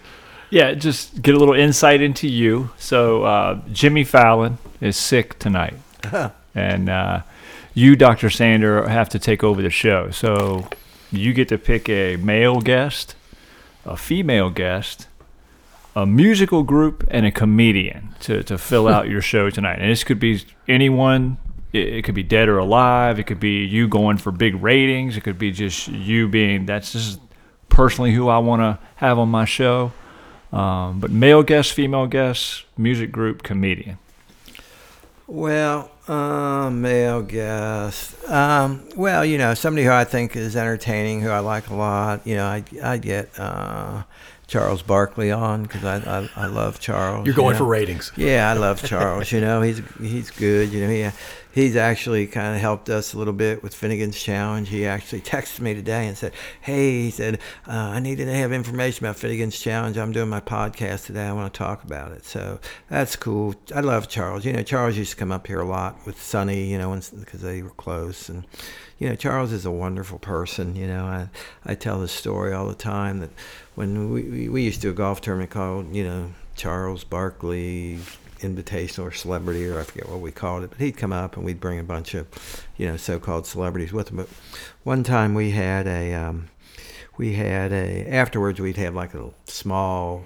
Yeah, just get a little insight into you. So uh, Jimmy Fallon is sick tonight, *laughs* and uh, you, Dr. Sander, have to take over the show. So you get to pick a male guest, a female guest, a musical group, and a comedian to, to fill out your show tonight. And this could be anyone. It, it could be dead or alive. It could be you going for big ratings. It could be just you being that's just personally who I want to have on my show. Um, but male guest, female guest, music group, comedian. Well, uh, male guest. Um, well, you know, somebody who I think is entertaining, who I like a lot. You know, I I get uh, Charles Barkley on because I, I I love Charles. You're you going know. for ratings. Yeah, I love Charles. You know, he's he's good. You know, he he's actually kind of helped us a little bit with Finnegan's Challenge. He actually *laughs* texted me today and said, "Hey," he said, uh, "I needed to have information about Finnegan's Challenge. I'm doing my podcast today. I want to talk about it." So that's cool. I love Charles. You know, Charles used to come up here a lot with Sonny. You know, because they were close and. You know, Charles is a wonderful person. You know, I, I tell this story all the time that when we, we, used to do a golf tournament called, you know, Charles Barkley Invitational or Celebrity, or I forget what we called it, but he'd come up and we'd bring a bunch of, you know, so-called celebrities with him. But one time we had a, um, we had a, afterwards we'd have like a small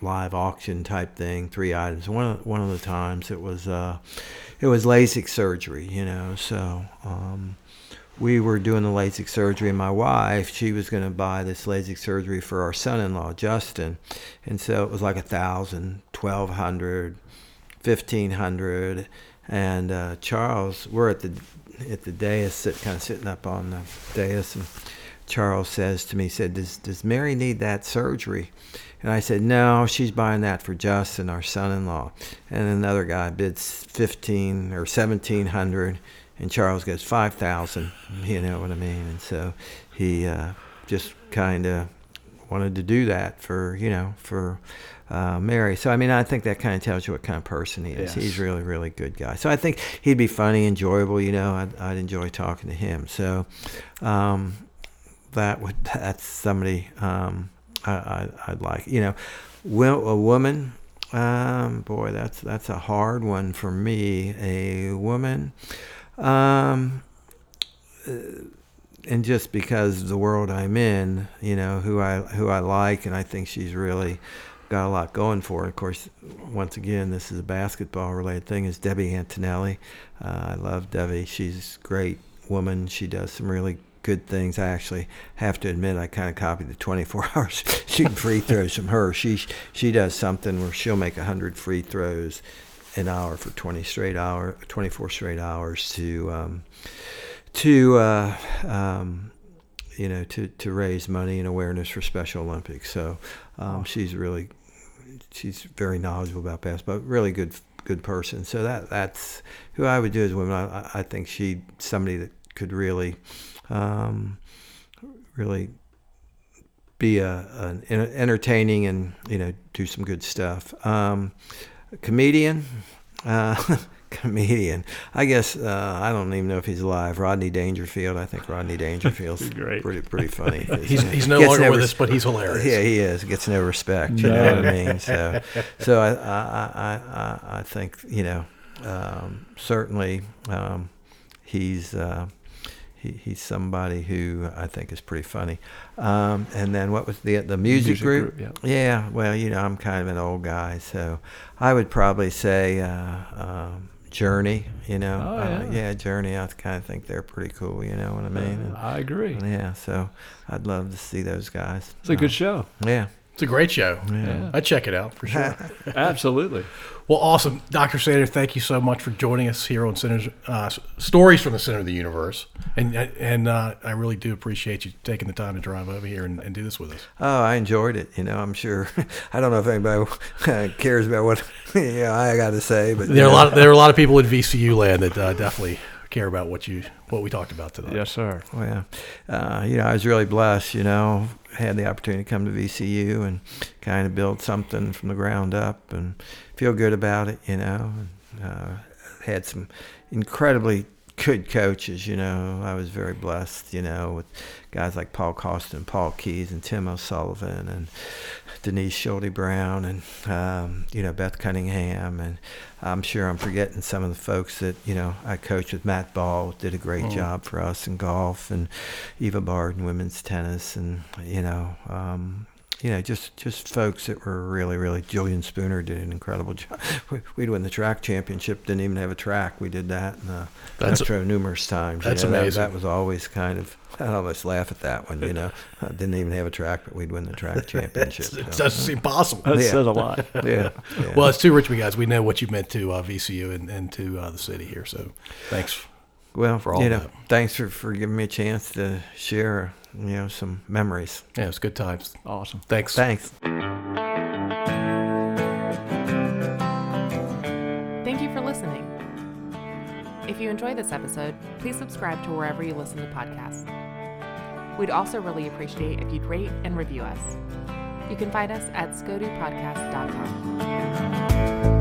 live auction type thing, three items. One of, one of the times it was, uh, it was LASIK surgery, you know, so, um, we were doing the LASIK surgery, and my wife, she was going to buy this LASIK surgery for our son-in-law, Justin, and so it was like a thousand, twelve hundred, fifteen hundred, and uh, Charles, we're at the at the dais, sit, kind of sitting up on the dais, and Charles says to me, said, "Does does Mary need that surgery?" And I said, "No, she's buying that for Justin, our son-in-law." And another guy bids fifteen or seventeen hundred and Charles goes five thousand. You know what I mean? And so he uh, just kind of wanted to do that for you know for uh, Mary. So I mean, I think that kind of tells you what kind of person he is. Yes. He's really really good guy. So I think he'd be funny, enjoyable. You know, I'd, I'd enjoy talking to him. So um, that would *laughs* that's somebody um, I, I I'd like. You know, will a woman. Um, boy, that's that's a hard one for me. A woman. Um, uh, and just because of the world I'm in, you know, who I who I like, and I think she's really got a lot going for her. Of course, once again, this is a basketball related thing. Is Debbie Antonelli? Uh, I love Debbie. She's a great woman. She does some really good things. I actually have to admit, I kind of copied the 24 *laughs* hours shooting free throws from her. She she does something where she'll make 100 free throws an hour for 20 straight hour 24 straight hours to um, to uh, um, you know to, to raise money and awareness for Special Olympics. So um, she's really she's very knowledgeable about basketball really good good person. So that that's who I would do as a woman I, I think she somebody that could really um, really be a, an entertaining and you know do some good stuff. Um, comedian. Uh, *laughs* comedian. I guess uh, I don't even know if he's alive. Rodney Dangerfield. I think Rodney Dangerfield's *laughs* Great. pretty pretty funny. *laughs* He's, he's no longer no with res- us, but he's hilarious. Yeah, he is. Gets no respect. You know what I mean? So, so I I, I, I, I think you know um, certainly um, he's. Uh, he, he's somebody who I think is pretty funny. Um, and then what was the the music, Music group? group, yeah. Well, you know, I'm kind of an old guy, so I would probably say uh, um, Journey. You know, Oh, uh, yeah. yeah, Journey. I kind of think they're pretty cool. You know what I mean? And, I agree. yeah, so I'd love to see those guys. It's a good show. Yeah. It's a great show. Yeah. I'd check it out for sure. *laughs* Absolutely. well, awesome. Dr. Sander, thank you so much for joining us here on Centers, uh, Stories from the Center of the Universe. And and uh, I really do appreciate you taking the time to drive over here and, and do this with us. Oh, I enjoyed it. You know, I'm sure. *laughs* I don't know if anybody *laughs* cares about what you know, I got to say, but There are a lot. Of, there are a lot of people in VCU land that uh, definitely care about what you what we talked about today. Yes, sir. Well, uh, you know, I was really blessed. You know, had the opportunity to come to VCU and kind of build something from the ground up and feel good about it. You know, and, uh, had some incredibly good coaches. You know, I was very blessed. You know, with guys like Paul Kostin, Paul Keyes, and Tim O'Sullivan, and Denise Schulte Brown, and um, you know Beth Cunningham, and I'm sure I'm forgetting some of the folks that you know I coached with. Matt Ball did a great job for us in golf, and Eva Bard in women's tennis, and you know. Um, you know, just just folks that were really, really. Julian Spooner did an incredible *laughs* job. We- We'd win the track championship. Didn't even have a track. We did that in the That's- metro numerous times. you that's know, that- amazing. That, was always kind of. *laughs* I almost laugh at that one. You know, I *laughs* didn't even have a track, but we'd win the track championship. It so, doesn't seem possible. That Yeah. says a lot. yeah, yeah. Well, it's too rich, me guys. We know what you meant to uh, VCU and, and to uh, the city here. So, thanks. well, for all you know, that. thanks for, for giving me a chance to share, you know, some memories. Yeah, it was good times. Awesome. Thanks. Thanks. Thank you for listening. If you enjoy this episode, please subscribe to wherever you listen to podcasts. We'd also really appreciate if you'd rate and review us. You can find us at scodupodcast.com.